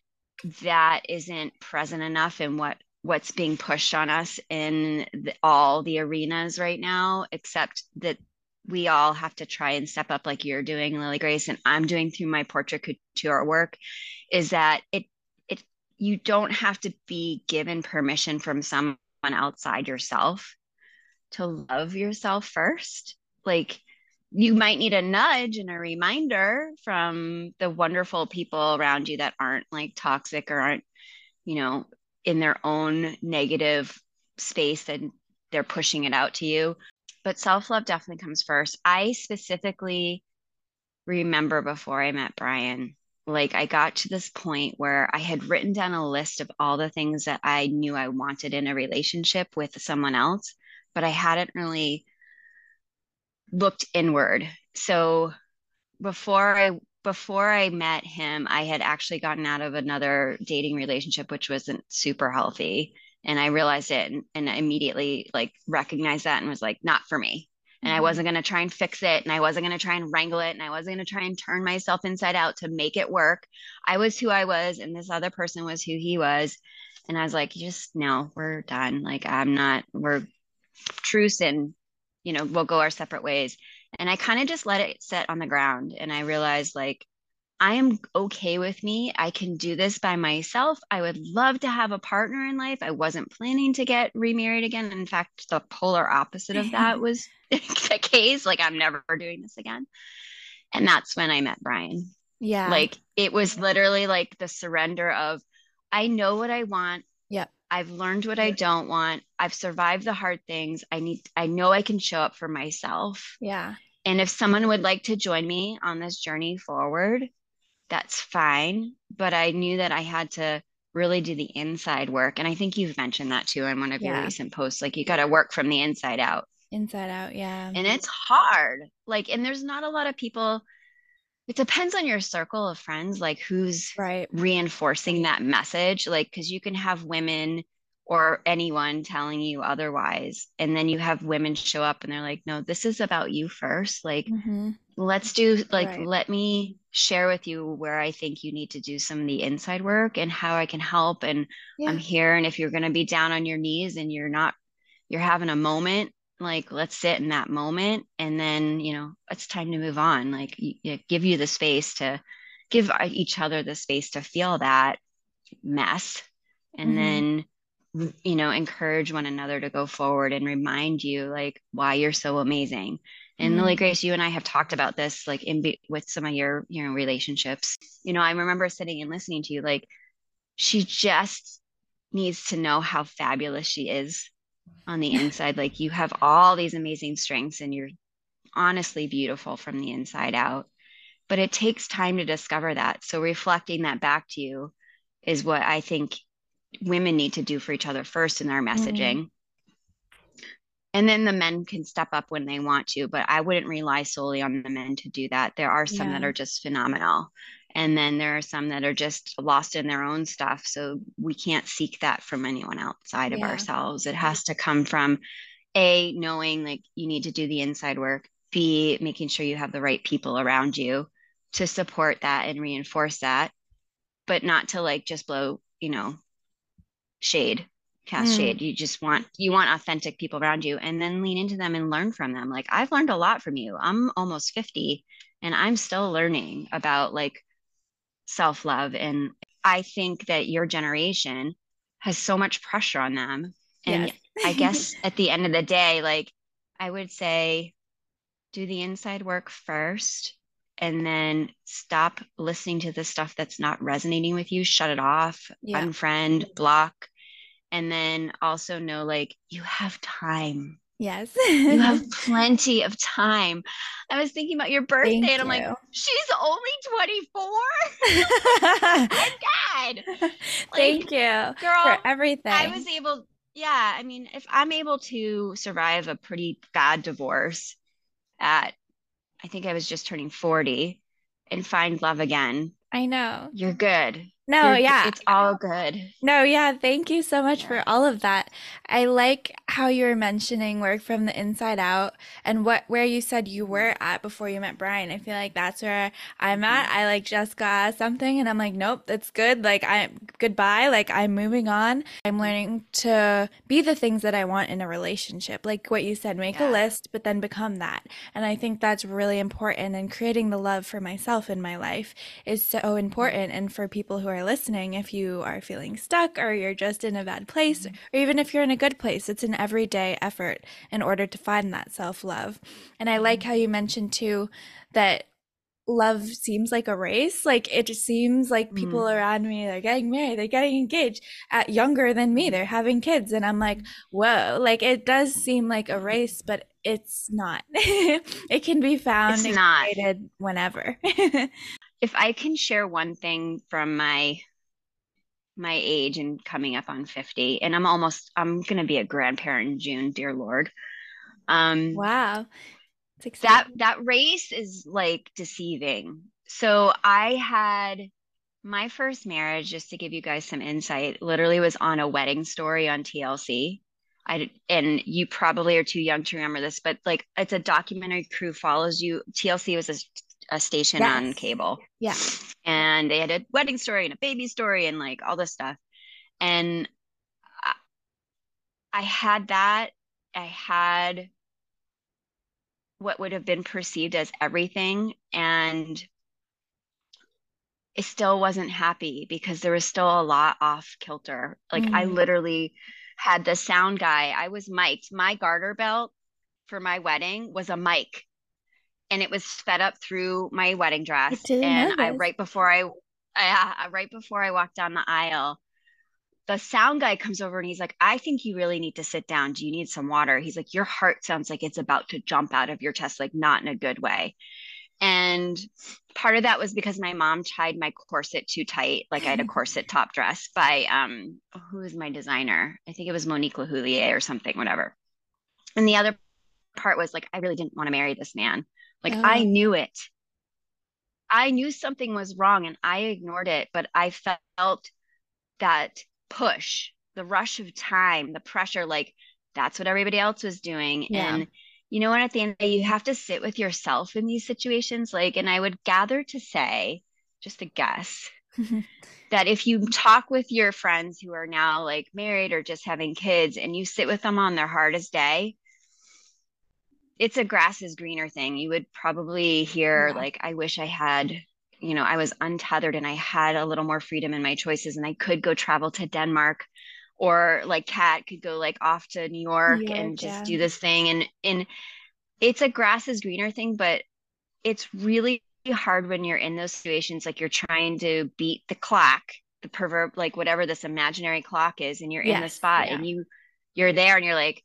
that isn't present enough in what what's being pushed on us in the, all the arenas right now except that we all have to try and step up like you're doing lily grace and i'm doing through my portrait couture work is that it it you don't have to be given permission from someone outside yourself to love yourself first. Like you might need a nudge and a reminder from the wonderful people around you that aren't like toxic or aren't you know in their own negative space and they're pushing it out to you but self-love definitely comes first i specifically remember before i met brian like i got to this point where i had written down a list of all the things that i knew i wanted in a relationship with someone else but i hadn't really looked inward. So before I before I met him, I had actually gotten out of another dating relationship which wasn't super healthy. And I realized it and, and I immediately like recognized that and was like, not for me. And I Mhm. wasn't going to try and fix it. And I wasn't going to try and wrangle it. And I wasn't going to try and turn myself inside out to make it work. I was who I was. And this other person was who he was. And I was like, just no, we're done. Like, I'm not, we're truce and, you know, we'll go our separate ways. And I kind of just let it sit on the ground. And I realized, like, I am okay with me. I can do this by myself. I would love to have a partner in life. I wasn't planning to get remarried again. In fact, the polar opposite of that was the case. Like, I'm never doing this again. And that's when I met Brian. Yeah. Like, it was literally like the surrender of, I know what I want. Yep. I've learned what I don't want. I've survived the hard things. I need, I know I can show up for myself. yeah. And if someone would like to join me on this journey forward, that's fine. But I knew that I had to really do the inside work. And I think you've mentioned that too in one of your recent posts. Like you got to work from the inside out. Inside out. Yeah. And it's hard. Like, and there's not a lot of people, it depends on your circle of friends, like who's right. reinforcing that message. Like, because you can have women or anyone telling you otherwise. And then you have women show up and they're like, no, this is about you first. Like, hmm let's do like Right. let me share with you where i think you need to do some of the inside work and how i can help and Yeah. i'm here and if you're going to be down on your knees and you're not you're having a moment like let's sit in that moment and then you know it's time to move on like y- y- give you the space to give uh, each other the space to feel that mess and Mhm. then you know encourage one another to go forward and remind you like why you're so amazing and Mhm. Lily Grace, you and I have talked about this like in be- with some of your you know relationships. You know, I remember sitting and listening to you like she just needs to know how fabulous she is on the inside. like you have all these amazing strengths and you're honestly beautiful from the inside out. But it takes time to discover that. So reflecting that back to you is what I think women need to do for each other first in our messaging. Mm-hmm. And then the men can step up when they want to, but I wouldn't rely solely on the men to do that. There are some that are just phenomenal. And then there are some that are just lost in their own stuff. So we can't seek that from anyone outside of ourselves. It has to come from A, knowing like you need to do the inside work, B, making sure you have the right people around you to support that and reinforce that, but not to like just blow, you know, shade cast Mm. shade you just want you want authentic people around you and then lean into them and learn from them like i've learned a lot from you i'm almost 50 and i'm still learning about like self-love and i think that your generation has so much pressure on them and Yes. i guess at the end of the day like i would say do the inside work first and then stop listening to the stuff that's not resonating with you shut it off Yeah. unfriend block and then also know like you have time Yes. you have plenty of time i was thinking about your birthday Thank and i'm like she's only 24 my god Thank you girl for everything. I was able, yeah. I mean, if I'm able to survive a pretty bad divorce at, I think I was just turning 40 and find love again, I know. you're good. No, You're- yeah. It's all good. No, yeah, thank you so much for all of that. I like how you were mentioning work from the inside out and what where you said you were mm-hmm. at before you met Brian. I feel like that's where I'm at. Mm-hmm. I like just got something and I'm like, nope, that's good. Like I'm goodbye. Like I'm moving on. I'm mm-hmm. learning to be the things that I want in a relationship. Like what you said, make a list, but then become that. And I think that's really important and creating the love for myself in my life is so important. And for people who are listening, if you are feeling stuck or you're just in a bad place, mm-hmm. or even if you're in a good place, it's an everyday effort in order to find that self love. And I like mm-hmm. how you mentioned too that love seems like a race. Like it just seems like people mm-hmm. around me, they're getting married, they're getting engaged at younger than me, they're having kids. And I'm like, whoa, like it does seem like a race, but it's not. it can be found It's not. whenever. If I can share one thing from my my age and coming up on 50, and I'm almost I'm gonna be a grandparent in June, dear Lord. Um wow. It's that that race is like deceiving. So I had my first marriage, just to give you guys some insight, literally was on a wedding story on TLC. I and you probably are too young to remember this, but like it's a documentary crew follows you. TLC was a, a station on cable, Yeah. and they had a wedding story and a baby story and like all this stuff. And I, I had that. I had what would have been perceived as everything and it still wasn't happy because there was still a lot off kilter. Like I Mm. literally had the sound guy. I was mic'd. My garter belt for my wedding was a mic and it was fed up through my wedding dress. didn't and I right before I I right before I walked down the aisle, the sound guy comes over and he's like, I think you really need to sit down. Do you need some water? He's like, Your heart sounds like it's about to jump out of your chest, like not in a good way. And part of that was because my mom tied my corset too tight. Like I had a corset top dress by um who is my designer? I think it was Monique Lhuillier or something, whatever. And the other part was like I really didn't want to marry this man. Like I Oh. knew it. I knew something was wrong and I ignored it, but I felt that push, the rush of time, the pressure, like that's what everybody else was doing. Yeah. And you know what, at the end of the day, you have to sit with yourself in these situations. Like, and I would gather to say, just a guess, that if you talk with your friends who are now like married or just having kids and you sit with them on their hardest day, it's a grass is greener thing. You would probably hear, Yeah. like, I wish I had, you know, I was untethered and I had a little more freedom in my choices and I could go travel to Denmark or like Kat could go like off to New York New and just yeah. do this thing. And and it's a grass is greener thing, but it's really hard when you're in those situations like you're trying to beat the clock, the proverb, like whatever this imaginary clock is, and you're in the spot yeah. and you you're there and you're like,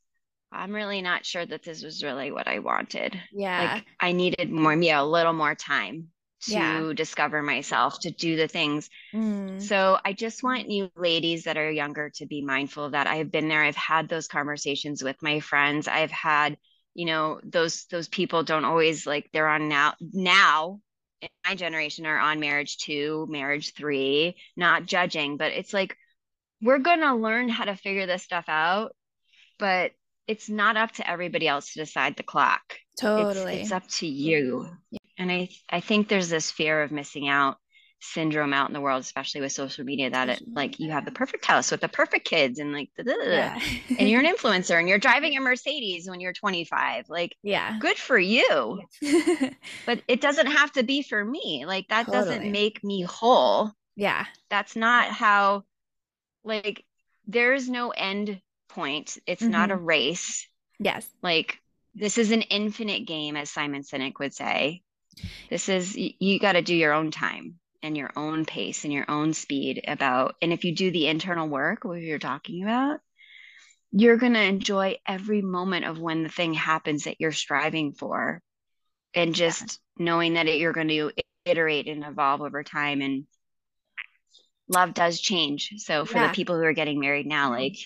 I'm really not sure that this was really what I wanted. Yeah. Like I needed more, yeah, a little more time to Yeah. discover myself, to do the things. Mm. So I just want you ladies that are younger to be mindful that. I've been there. I've had those conversations with my friends. I've had, you know, those those people don't always like they're on now now in my generation are on marriage two, marriage three, not judging, but it's like we're gonna learn how to figure this stuff out, but it's not up to everybody else to decide the clock. It's Totally. it's up to you. And I I think there's this fear of missing out syndrome out in the world, especially with social media, that it mm-hmm. like you have the perfect house with the perfect kids and like. Yeah. and you're an influencer and you're driving a Mercedes when you're 25. Like yeah. good for you. But it doesn't have to be for me. Like that Totally. doesn't make me whole. yeah. That's not how like there's no end point. It's not a Mm-hmm. race. Yes. Like this is an infinite game, as Simon Sinek would say. This is y- you got to do your own time. and your own pace and your own speed about and if you do the internal work what you're talking about you're going to enjoy every moment of when the thing happens that you're striving for and just yeah. knowing that it, you're going to iterate and evolve over time and love does change so for yeah. the people who are getting married now mm-hmm. like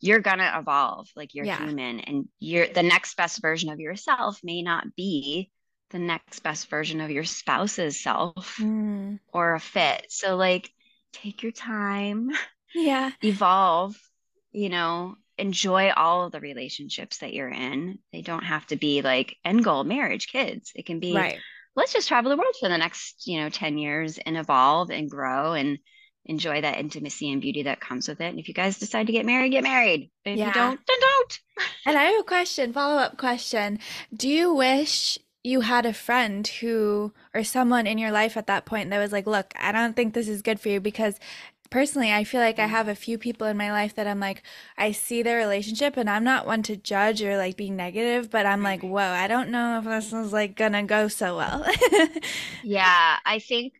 you're gonna evolve like you're yeah. human and you're the next best version of yourself may not be the next best version of your spouse's self mm. or a fit. So like take your time yeah. evolve you know enjoy all of the relationships that you're in. They don't have to be like end goal marriage kids. It can be right. let's just travel the world for the next you know 10 years and evolve and grow and enjoy that intimacy and beauty that comes with it. And if you guys decide to get married, get married. If yeah. you don't, then don't. and I have a question, follow up question. Do you wish you had a friend who or someone in your life at that point that was like, look, I don't think this is good for you because personally i feel like i mm. have a few people in my life that i'm like i see their relationship and i'm not one to judge or like be negative but i'm like whoa i don't know if this is like gonna go so well yeah i think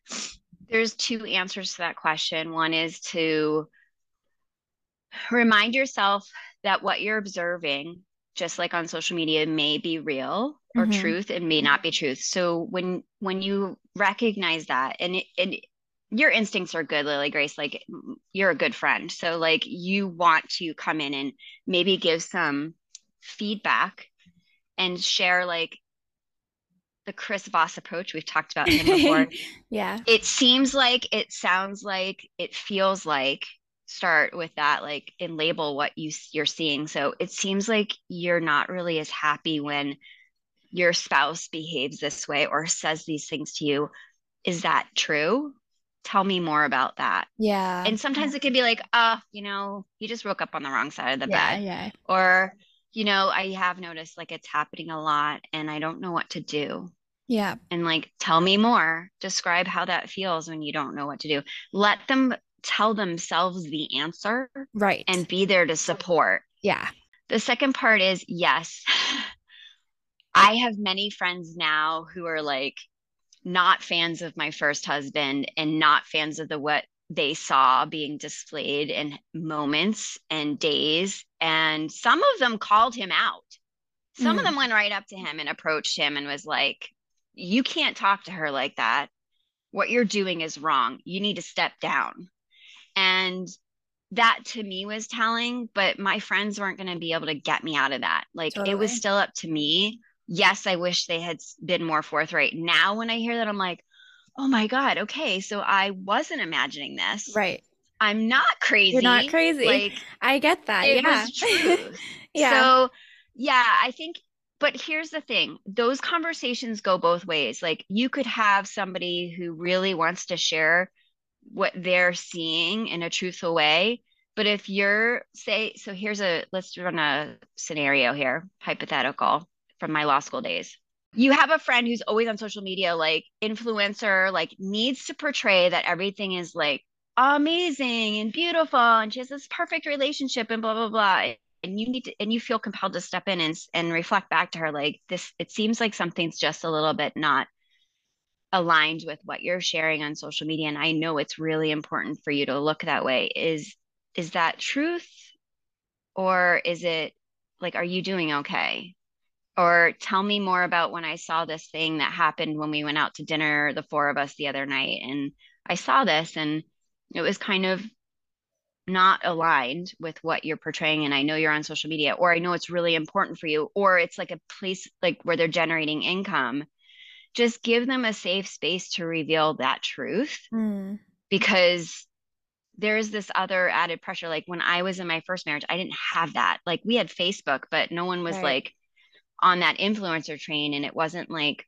there's two answers to that question. One is to remind yourself that what you're observing, just like on social media, may be real or mm-hmm. truth and may not be truth. So when when you recognize that and it, and your instincts are good, Lily Grace, like you're a good friend. So like you want to come in and maybe give some feedback and share like the Chris Voss approach. We've talked about him before. yeah. It seems like, it sounds like, it feels like start with that like and label what you you're seeing. So it seems like you're not really as happy when your spouse behaves this way or says these things to you. Is that true? Tell me more about that. Yeah. And sometimes it can be like, uh, you know, you just woke up on the wrong side of the yeah, bed. Yeah. Or you know, I have noticed like it's happening a lot and I don't know what to do. Yeah. And like, tell me more. Describe how that feels when you don't know what to do. Let them tell themselves the answer. Right. And be there to support. Yeah. The second part is yes. I have many friends now who are like not fans of my first husband and not fans of the what they saw being displayed in moments and days. And some of them called him out. Some mm. of them went right up to him and approached him and was like, you can't talk to her like that. What you're doing is wrong. You need to step down. And that to me was telling, but my friends weren't going to be able to get me out of that. Like totally. it was still up to me. Yes, I wish they had been more forthright. Now, when I hear that, I'm like, oh my God, okay. So I wasn't imagining this. Right. I'm not crazy. You're not crazy. Like I get that. It yeah. was true. yeah. So yeah, I think but here's the thing those conversations go both ways. Like you could have somebody who really wants to share what they're seeing in a truthful way but if you're say so here's a let's run a scenario here hypothetical from my law school days. You have a friend who's always on social media like influencer like needs to portray that everything is like amazing and beautiful and she has this perfect relationship and blah blah blah and you need to and you feel compelled to step in and and reflect back to her like this it seems like something's just a little bit not aligned with what you're sharing on social media and I know it's really important for you to look that way. Is is that truth? Or is it like are you doing okay? Or tell me more about when I saw this thing that happened when we went out to dinner the four of us the other night and I saw this and it was kind of not aligned with what you're portraying and I know you're on social media or I know it's really important for you or it's like a place like where they're generating income just give them a safe space to reveal that truth mm. because there's this other added pressure like when I was in my first marriage I didn't have that like we had Facebook but no one was right. like on that influencer train and it wasn't like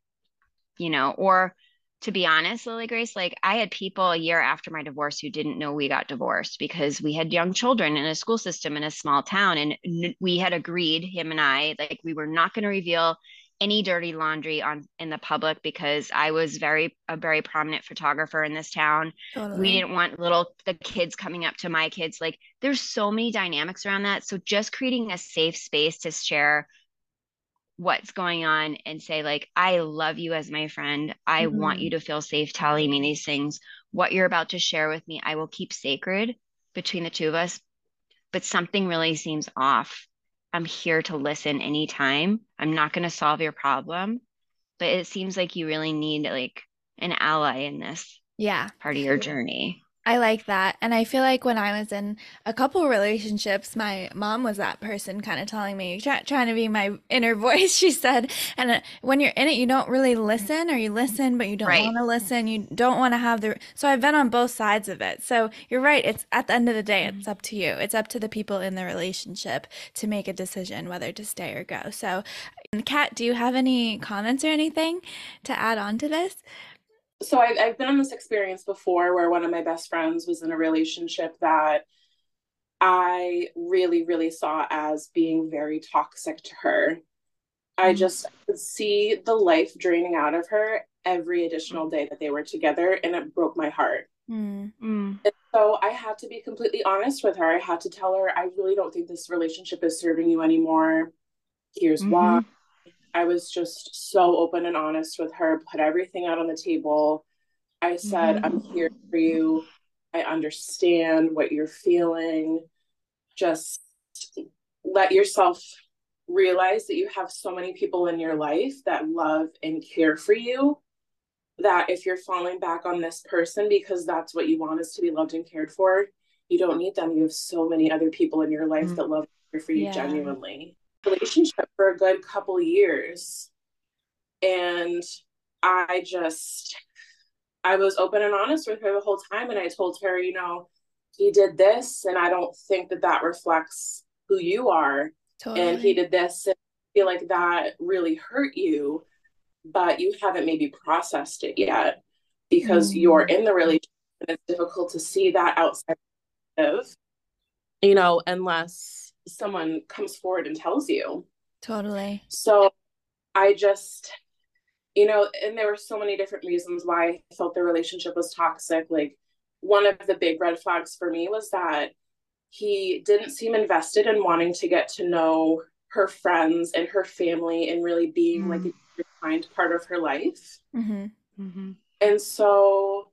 you know or to be honest, Lily Grace, like I had people a year after my divorce who didn't know we got divorced because we had young children in a school system in a small town. And we had agreed, him and I, like we were not going to reveal any dirty laundry on in the public because I was very a very prominent photographer in this town. Totally. We didn't want little the kids coming up to my kids. Like there's so many dynamics around that. So just creating a safe space to share what's going on and say like i love you as my friend. I mm-hmm. want you to feel safe telling me these things. What you're about to share with me i will keep sacred between the two of us. But something really seems off. I'm here to listen anytime. I'm not going to solve your problem. But it seems like you really need like an ally in this yeah. part of your journey I like that. And I feel like when I was in a couple relationships, my mom was that person kind of telling me, try, trying to be my inner voice, she said. And uh, when you're in it, you don't really listen, or you listen, but you don't right. want to listen. You don't want to have the. So I've been on both sides of it. So you're right. It's at the end of the day, it's up to you. It's up to the people in the relationship to make a decision whether to stay or go. So, Kat, do you have any comments or anything to add on to this? So I've, I've been in this experience before where one of my best friends was in a relationship that I really, really saw as being very toxic to her. I mm. just could see the life draining out of her every additional day that they were together, and it broke my heart. Mm. Mm. so I had to be completely honest with her. I had to tell her, I really don't think this relationship is serving you anymore. Here's mm-hmm. why. I was just so open and honest with her, put everything out on the table. I said, mm-hmm. I'm here for you. I understand what you're feeling. Just let yourself realize that you have so many people in your life that love and care for you that if you're falling back on this person because that's what you want is to be loved and cared for, you don't need them. You have so many other people in your life mm-hmm. that love and care for you yeah. genuinely relationship for a good couple years. And I just, I was open and honest with her the whole time. And I told her, you know, he did this, and I don't think that that reflects who you are. Totally. And he did this, and I feel like that really hurt you, but you haven't maybe processed it yet because mm. you're in the relationship and it's difficult to see that outside of, you know, unless someone comes forward and tells you. Totally. So I just, you know, and there were so many different reasons why I felt the relationship was toxic. Like one of the big red flags for me was that he didn't seem invested in wanting to get to know her friends and her family and really being mm like a defined part of her life. Mm-hmm. Mm-hmm. And so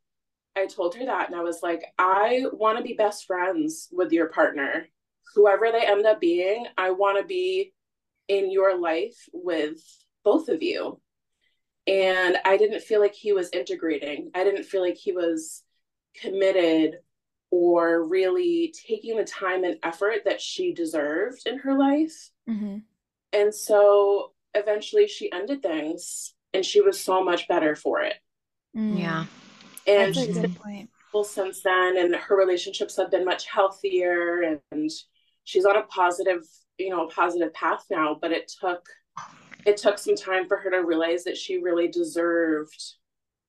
I told her that, and I was like, I want to be best friends with your partner whoever they end up being, I want to be in your life with both of you. And I didn't feel like he was integrating. I didn't feel like he was committed or really taking the time and effort that she deserved in her life. Mm-hmm. And so eventually she ended things and she was so much better for it. Mm. Yeah. And That's she's been point. since then and her relationships have been much healthier and she's on a positive you know a positive path now but it took it took some time for her to realize that she really deserved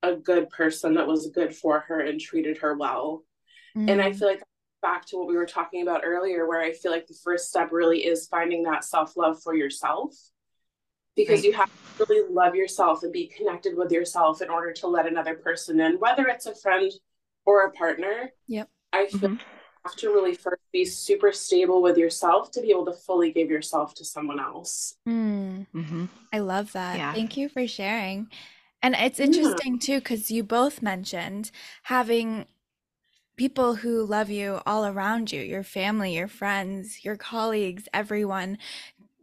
a good person that was good for her and treated her well mm. and i mm. feel like back to what we were talking about earlier where i feel like the first step really is finding that self-love for yourself because right. you have to really love yourself and be connected with yourself in order to let another person in whether it's a friend or a partner yep i feel mm-hmm have to really first be super stable with yourself to be able to fully give yourself to someone else. Mm. Mm-hmm. I love that. Yeah. Thank you for sharing. And it's interesting yeah. too, because you both mentioned having people who love you all around you your family, your friends, your colleagues, everyone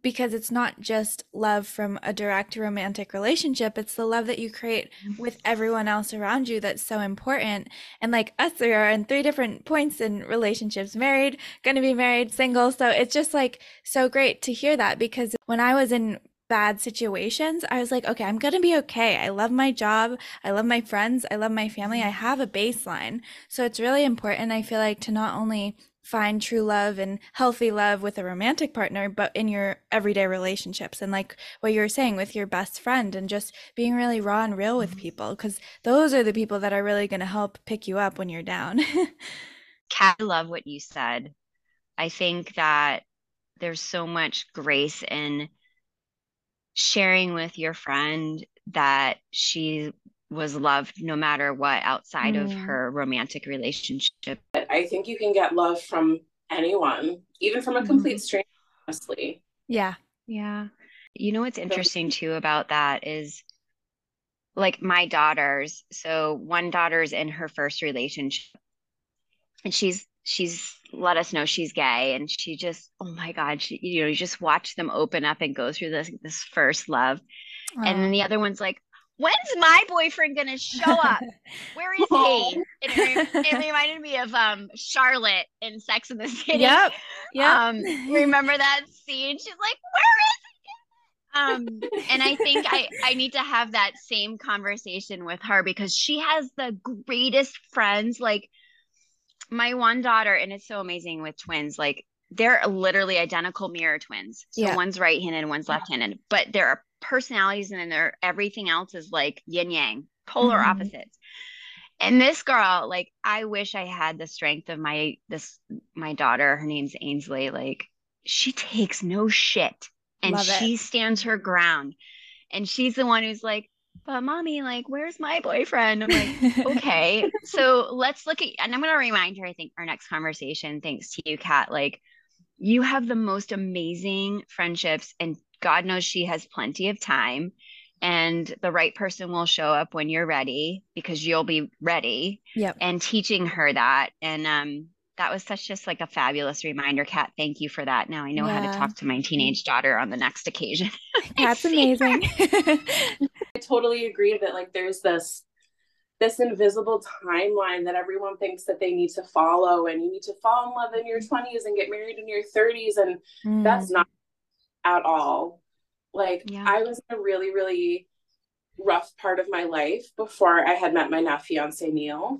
because it's not just love from a direct romantic relationship it's the love that you create with everyone else around you that's so important and like us we are in three different points in relationships married going to be married single so it's just like so great to hear that because when i was in bad situations, I was like, okay, I'm going to be okay. I love my job. I love my friends. I love my family. I have a baseline. So it's really important, I feel like, to not only find true love and healthy love with a romantic partner, but in your everyday relationships. And like what you were saying with your best friend and just being really raw and real with mm-hmm. people, because those are the people that are really going to help pick you up when you're down. Kat, I love what you said. I think that there's so much grace in sharing with your friend that she was loved no matter what outside mm. of her romantic relationship. But I think you can get love from anyone, even from a complete mm-hmm. stranger, honestly. Yeah. Yeah. You know what's interesting too about that is like my daughters. So one daughter's in her first relationship and she's she's let us know she's gay and she just oh my god she, you know you just watch them open up and go through this this first love and then the other one's like when's my boyfriend gonna show up? Where is he? It, it, reminded me of um charlotte in sex in the city. Yep yep. Um remember that scene? She's like where is um and i think i i need to have that same conversation with her because she has the greatest friends. Like my one daughter and it's so amazing with twins like they're literally identical mirror twins. So Yeah. one's right-handed and one's left-handed but there are personalities and then there everything else is like yin yang polar Mhm. opposites and this girl like i wish i had the strength of my this my daughter her name's ainsley like she takes no shit and Love it. she stands her ground and she's the one who's like but mommy like where's my boyfriend i'm like okay so let's look at and i'm going to remind her i think our next conversation thanks to you kat like you have the most amazing friendships and god knows she has plenty of time and the right person will show up when you're ready because you'll be ready Yep. and teaching her that and um that was such just like a fabulous reminder kat thank you for that now i know how to talk to my teenage daughter on the next occasion That's amazing. I totally agree that like there's this this invisible timeline that everyone thinks that they need to follow and you need to fall in love in your 20s and get married in your 30s and Mm. that's not at all like Yeah. i was in a really really rough part of my life before i had met my now fiance neil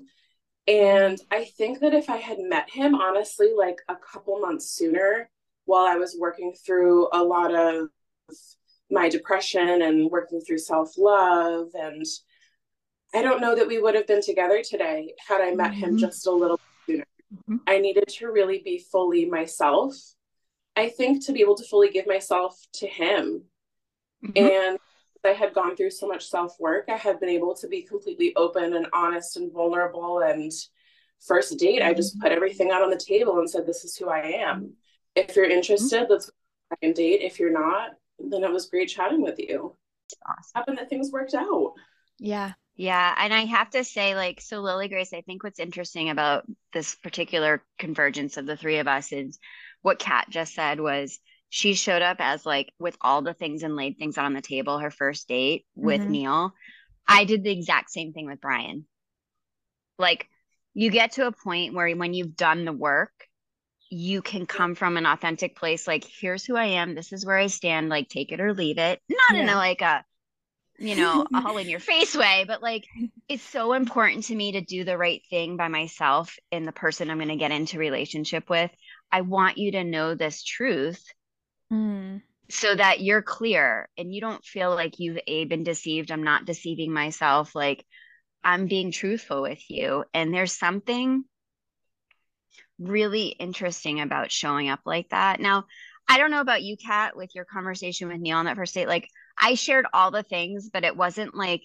and i think that if i had met him honestly like a couple months sooner while i was working through a lot of my depression and working through self-love and i don't know that we would have been together today had i met him Mhm. just a little sooner Mhm. i needed to really be fully myself i think to be able to fully give myself to him Mhm. and I had gone through so much self work, I had been able to be completely open and honest and vulnerable. And first date, I just put everything out on the table and said, This is who I am. If you're interested, let's go on a second date. If you're not, then it was great chatting with you. awesome Happened that things worked out. yeah. Yeah, and I have to say, like, so Lily Grace, I think what's interesting about this particular convergence of the three of us is what Kat just said was she showed up as like with all the things and laid things out on the table her first date with Mhm. Neil. I did the exact same thing with Brian. Like, you get to a point where when you've done the work, you can come from an authentic place. Like, here's who I am. This is where I stand. Like, take it or leave it. Not in a like a you know, all in your face way, but like it's so important to me to do the right thing by myself and the person I'm going to get into relationship with. I want you to know this truth Mm. so that you're clear and you don't feel like you've a been deceived. I'm not deceiving myself. Like I'm being truthful with you. And there's something really interesting about showing up like that. Now, I don't know about you, Kat, with your conversation with Neil on that first date. Like I shared all the things, but it wasn't like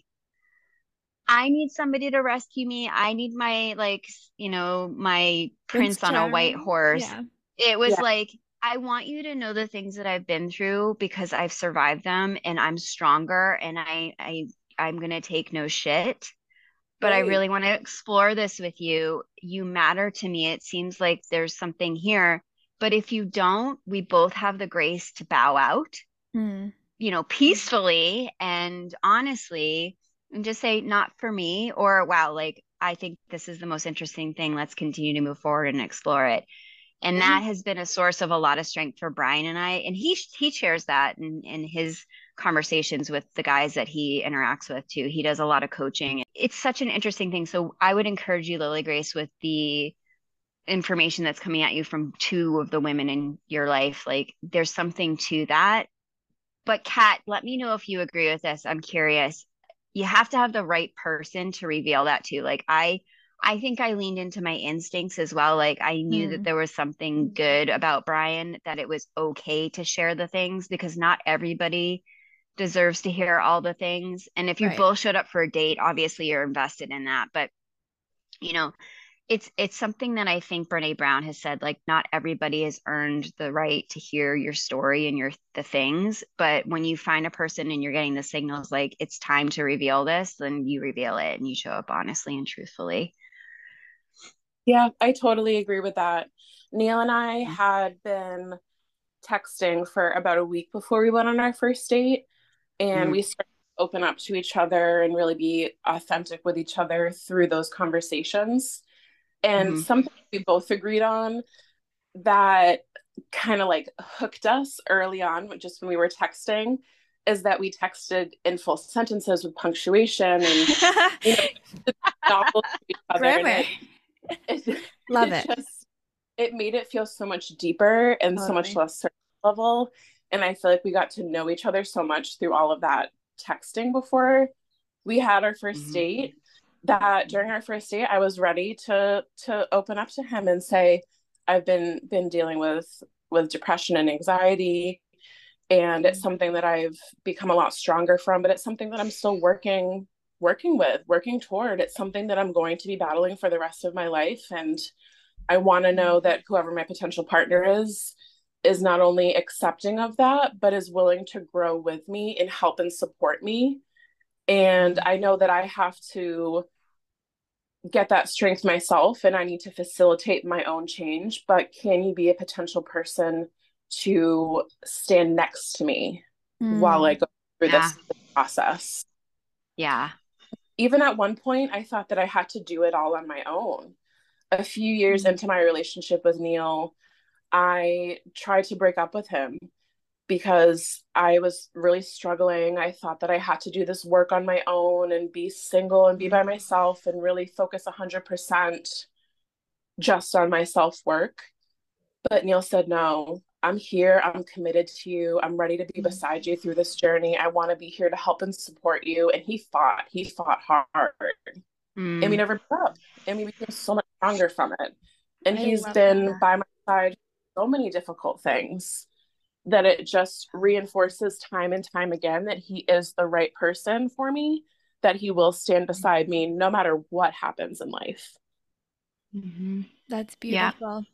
I need somebody to rescue me. I need my like, you know, my prince, on a white horse. Yeah. It was Yeah. like I want you to know the things that I've been through because I've survived them and I'm stronger and I I I'm going to take no shit. But I really want to explore this with you. You matter to me. It seems like there's something here. But if you don't, we both have the grace to bow out Mm. you know, peacefully and honestly, and just say, not for me, or wow, like, I think this is the most interesting thing. Let's continue to move forward and explore it. And mm-hmm. that has been a source of a lot of strength for Brian and I. And he he shares that in, in his conversations with the guys that he interacts with too. He does a lot of coaching. It's such an interesting thing. So I would encourage you, Lily Grace, with the information that's coming at you from two of the women in your life. Like there's something to that but Kat, let me know if you agree with this. I'm curious. You have to have the right person to reveal that to. Like I I think I leaned into my instincts as well. Like I knew Hmm. that there was something good about Brian, that it was okay to share the things because not everybody deserves to hear all the things. And if you Right. both showed up for a date, obviously you're invested in that. But you know, it's it's something that I think Brene Brown has said like not everybody has earned the right to hear your story and your the things but when you find a person and you're getting the signals like it's time to reveal this then you reveal it and you show up honestly and truthfully. Yeah, I totally agree with that. Neil and I had been texting for about a week before we went on our first date and mm-hmm. we started to open up to each other and really be authentic with each other through those conversations and mm-hmm. something we both agreed on that kind of like hooked us early on, just when we were texting, is that we texted in full sentences with punctuation and you know, Grammar. It, it, Love it. it. Just, it made it feel so much deeper and totally. so much less surface level. And I feel like we got to know each other so much through all of that texting before we had our 1st mm-hmm. date that during our first date I was ready to to open up to him and say I've been been dealing with with depression and anxiety and it's mm-hmm. something that I've become a lot stronger from but it's something that I'm still working working with working toward. It's something that I'm going to be battling for the rest of my life and I want to know mm-hmm. that whoever my potential partner is is not only accepting of that but is willing to grow with me and help and support me and I know that I have to get that strength myself and I need to facilitate my own change. But can you be a potential person to stand next to me mm. while I go through yeah. this process? Yeah. Even at one point, I thought that I had to do it all on my own. A few years mm. into my relationship with Neil, I tried to break up with him because I was really struggling. I thought that I had to do this work on my own and be single and be by myself and really focus 100% just on my self work. But Neil said, No, I'm here. I'm committed to you. I'm ready to be mm-hmm. beside you through this journey. I want to be here to help and support you. And he fought. He fought hard. Mm. And we never grew up. And we became so much stronger from it. And I he's been that. by my side for so many difficult things that it just reinforces time and time again that he is the right person for me, that he will stand beside me no matter what happens in life. Mm-hmm. That's beautiful.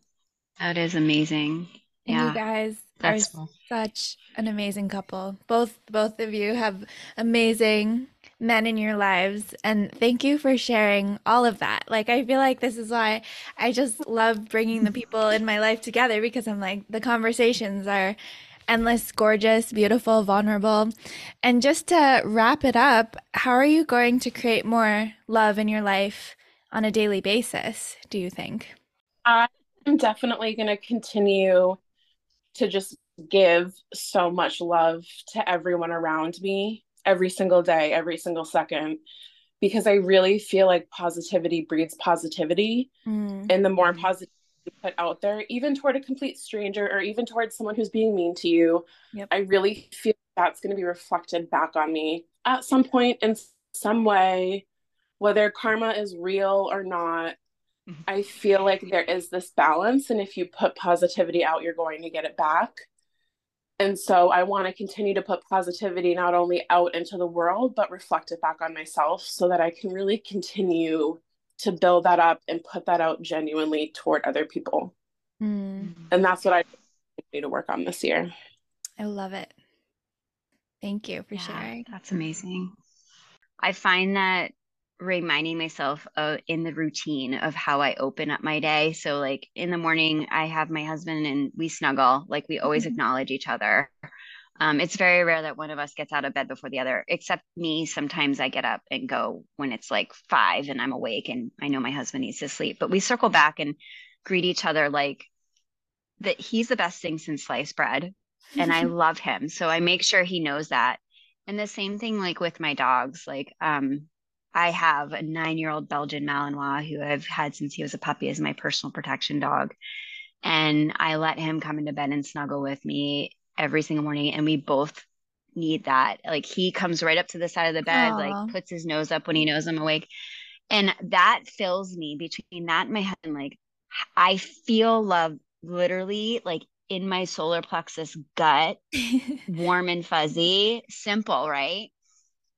Yeah. That is amazing. And yeah. You guys That's are cool. such an amazing couple. Both both of you have amazing men in your lives and thank you for sharing all of that. Like I feel like this is why I just love bringing the people in my life together because I'm like the conversations are endless, gorgeous, beautiful, vulnerable. And just to wrap it up, how are you going to create more love in your life on a daily basis, do you think? I'm definitely going to continue to just give so much love to everyone around me every single day, every single second, because I really feel like positivity breeds positivity. Mm. And the more mm-hmm. positive you put out there, even toward a complete stranger or even towards someone who's being mean to you, yep. I really feel that's going to be reflected back on me at some point in some way, whether karma is real or not. Mm-hmm. I feel like there is this balance. And if you put positivity out, you're going to get it back. And so I want to continue to put positivity not only out into the world, but reflect it back on myself so that I can really continue to build that up and put that out genuinely toward other people. Mm. And that's what I need to work on this year. I love it. Thank you for yeah, sharing. That's amazing. I find that reminding myself of in the routine of how I open up my day. So like in the morning I have my husband and we snuggle, like we always mm-hmm. acknowledge each other. Um, it's very rare that one of us gets out of bed before the other, except me. Sometimes I get up and go when it's like five and I'm awake and I know my husband needs to sleep. But we circle back and greet each other like that he's the best thing since sliced bread. And I love him. So I make sure he knows that. And the same thing like with my dogs. Like um I have a nine year old Belgian Malinois who I've had since he was a puppy as my personal protection dog. And I let him come into bed and snuggle with me every single morning. And we both need that. Like he comes right up to the side of the bed, Aww. like puts his nose up when he knows I'm awake. And that fills me between that and my head. Like I feel love literally like in my solar plexus gut, warm and fuzzy, simple, right?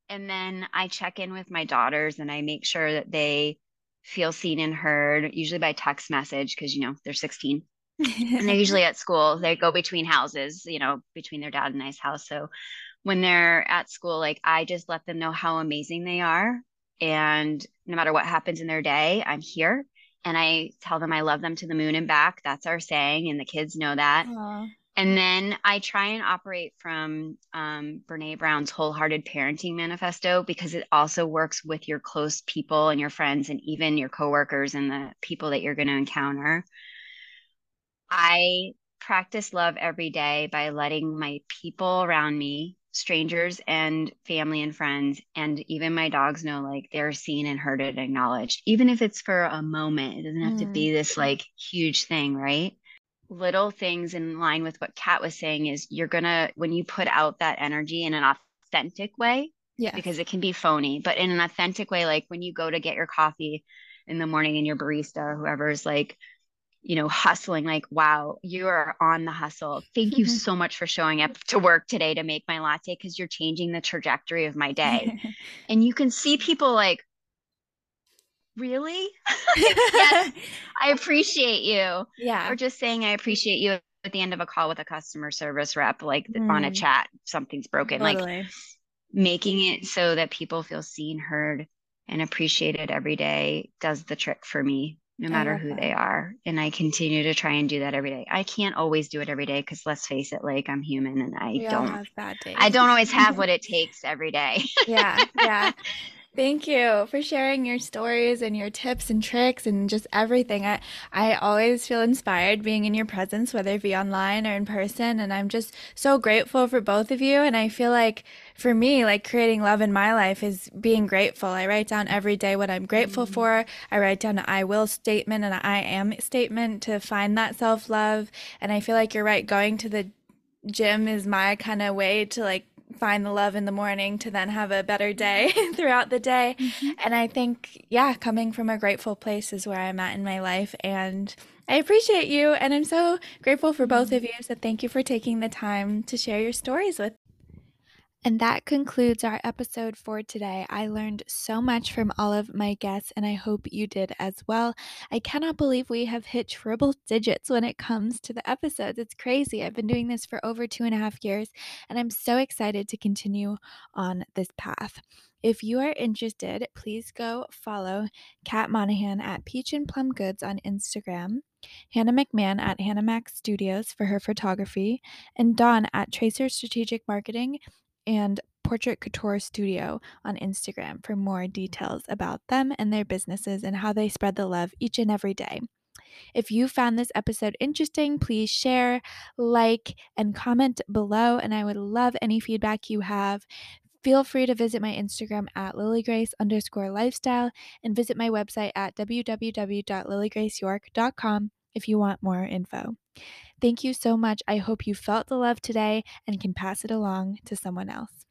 And then I check in with my daughters and I make sure that they feel seen and heard, usually by text message, because, you know, they're 16 and they're usually at school. They go between houses, you know, between their dad and I's house. So when they're at school, like I just let them know how amazing they are. And no matter what happens in their day, I'm here. And I tell them I love them to the moon and back. That's our saying. And the kids know that. Aww. And then I try and operate from um, Brene Brown's Wholehearted Parenting Manifesto because it also works with your close people and your friends and even your coworkers and the people that you're going to encounter. I practice love every day by letting my people around me, strangers and family and friends, and even my dogs know like they're seen and heard and acknowledged, even if it's for a moment. It doesn't have mm. to be this like huge thing, right? Little things in line with what Kat was saying is you're gonna, when you put out that energy in an authentic way, yeah, because it can be phony, but in an authentic way, like when you go to get your coffee in the morning and your barista or whoever like, you know, hustling, like, wow, you are on the hustle. Thank you so much for showing up to work today to make my latte because you're changing the trajectory of my day. and you can see people like, really? yes, I appreciate you. Yeah. Or just saying, I appreciate you at the end of a call with a customer service rep, like mm. on a mm. chat, something's broken. Totally. Like making it so that people feel seen, heard, and appreciated every day does the trick for me no matter who that. they are. And I continue to try and do that every day. I can't always do it every day because let's face it, like I'm human and I we don't I don't always have what it takes every day. yeah. Yeah. Thank you for sharing your stories and your tips and tricks and just everything. I, I always feel inspired being in your presence, whether it be online or in person. And I'm just so grateful for both of you. And I feel like for me, like creating love in my life is being grateful. I write down every day what I'm grateful mm-hmm. for. I write down an I will statement and an I am statement to find that self love. And I feel like you're right. Going to the gym is my kind of way to like find the love in the morning to then have a better day throughout the day. Mm-hmm. And I think, yeah, coming from a grateful place is where I'm at in my life. And I appreciate you. And I'm so grateful for both of you. So thank you for taking the time to share your stories with and that concludes our episode for today. I learned so much from all of my guests, and I hope you did as well. I cannot believe we have hit triple digits when it comes to the episodes. It's crazy. I've been doing this for over two and a half years, and I'm so excited to continue on this path. If you are interested, please go follow Kat Monahan at Peach and Plum Goods on Instagram, Hannah McMahon at Hannah Mac Studios for her photography, and Dawn at Tracer Strategic Marketing and Portrait Couture Studio on Instagram for more details about them and their businesses and how they spread the love each and every day. If you found this episode interesting, please share, like, and comment below. And I would love any feedback you have. Feel free to visit my Instagram at lilygrace underscore lifestyle and visit my website at www.lilygraceyork.com if you want more info. Thank you so much. I hope you felt the love today and can pass it along to someone else.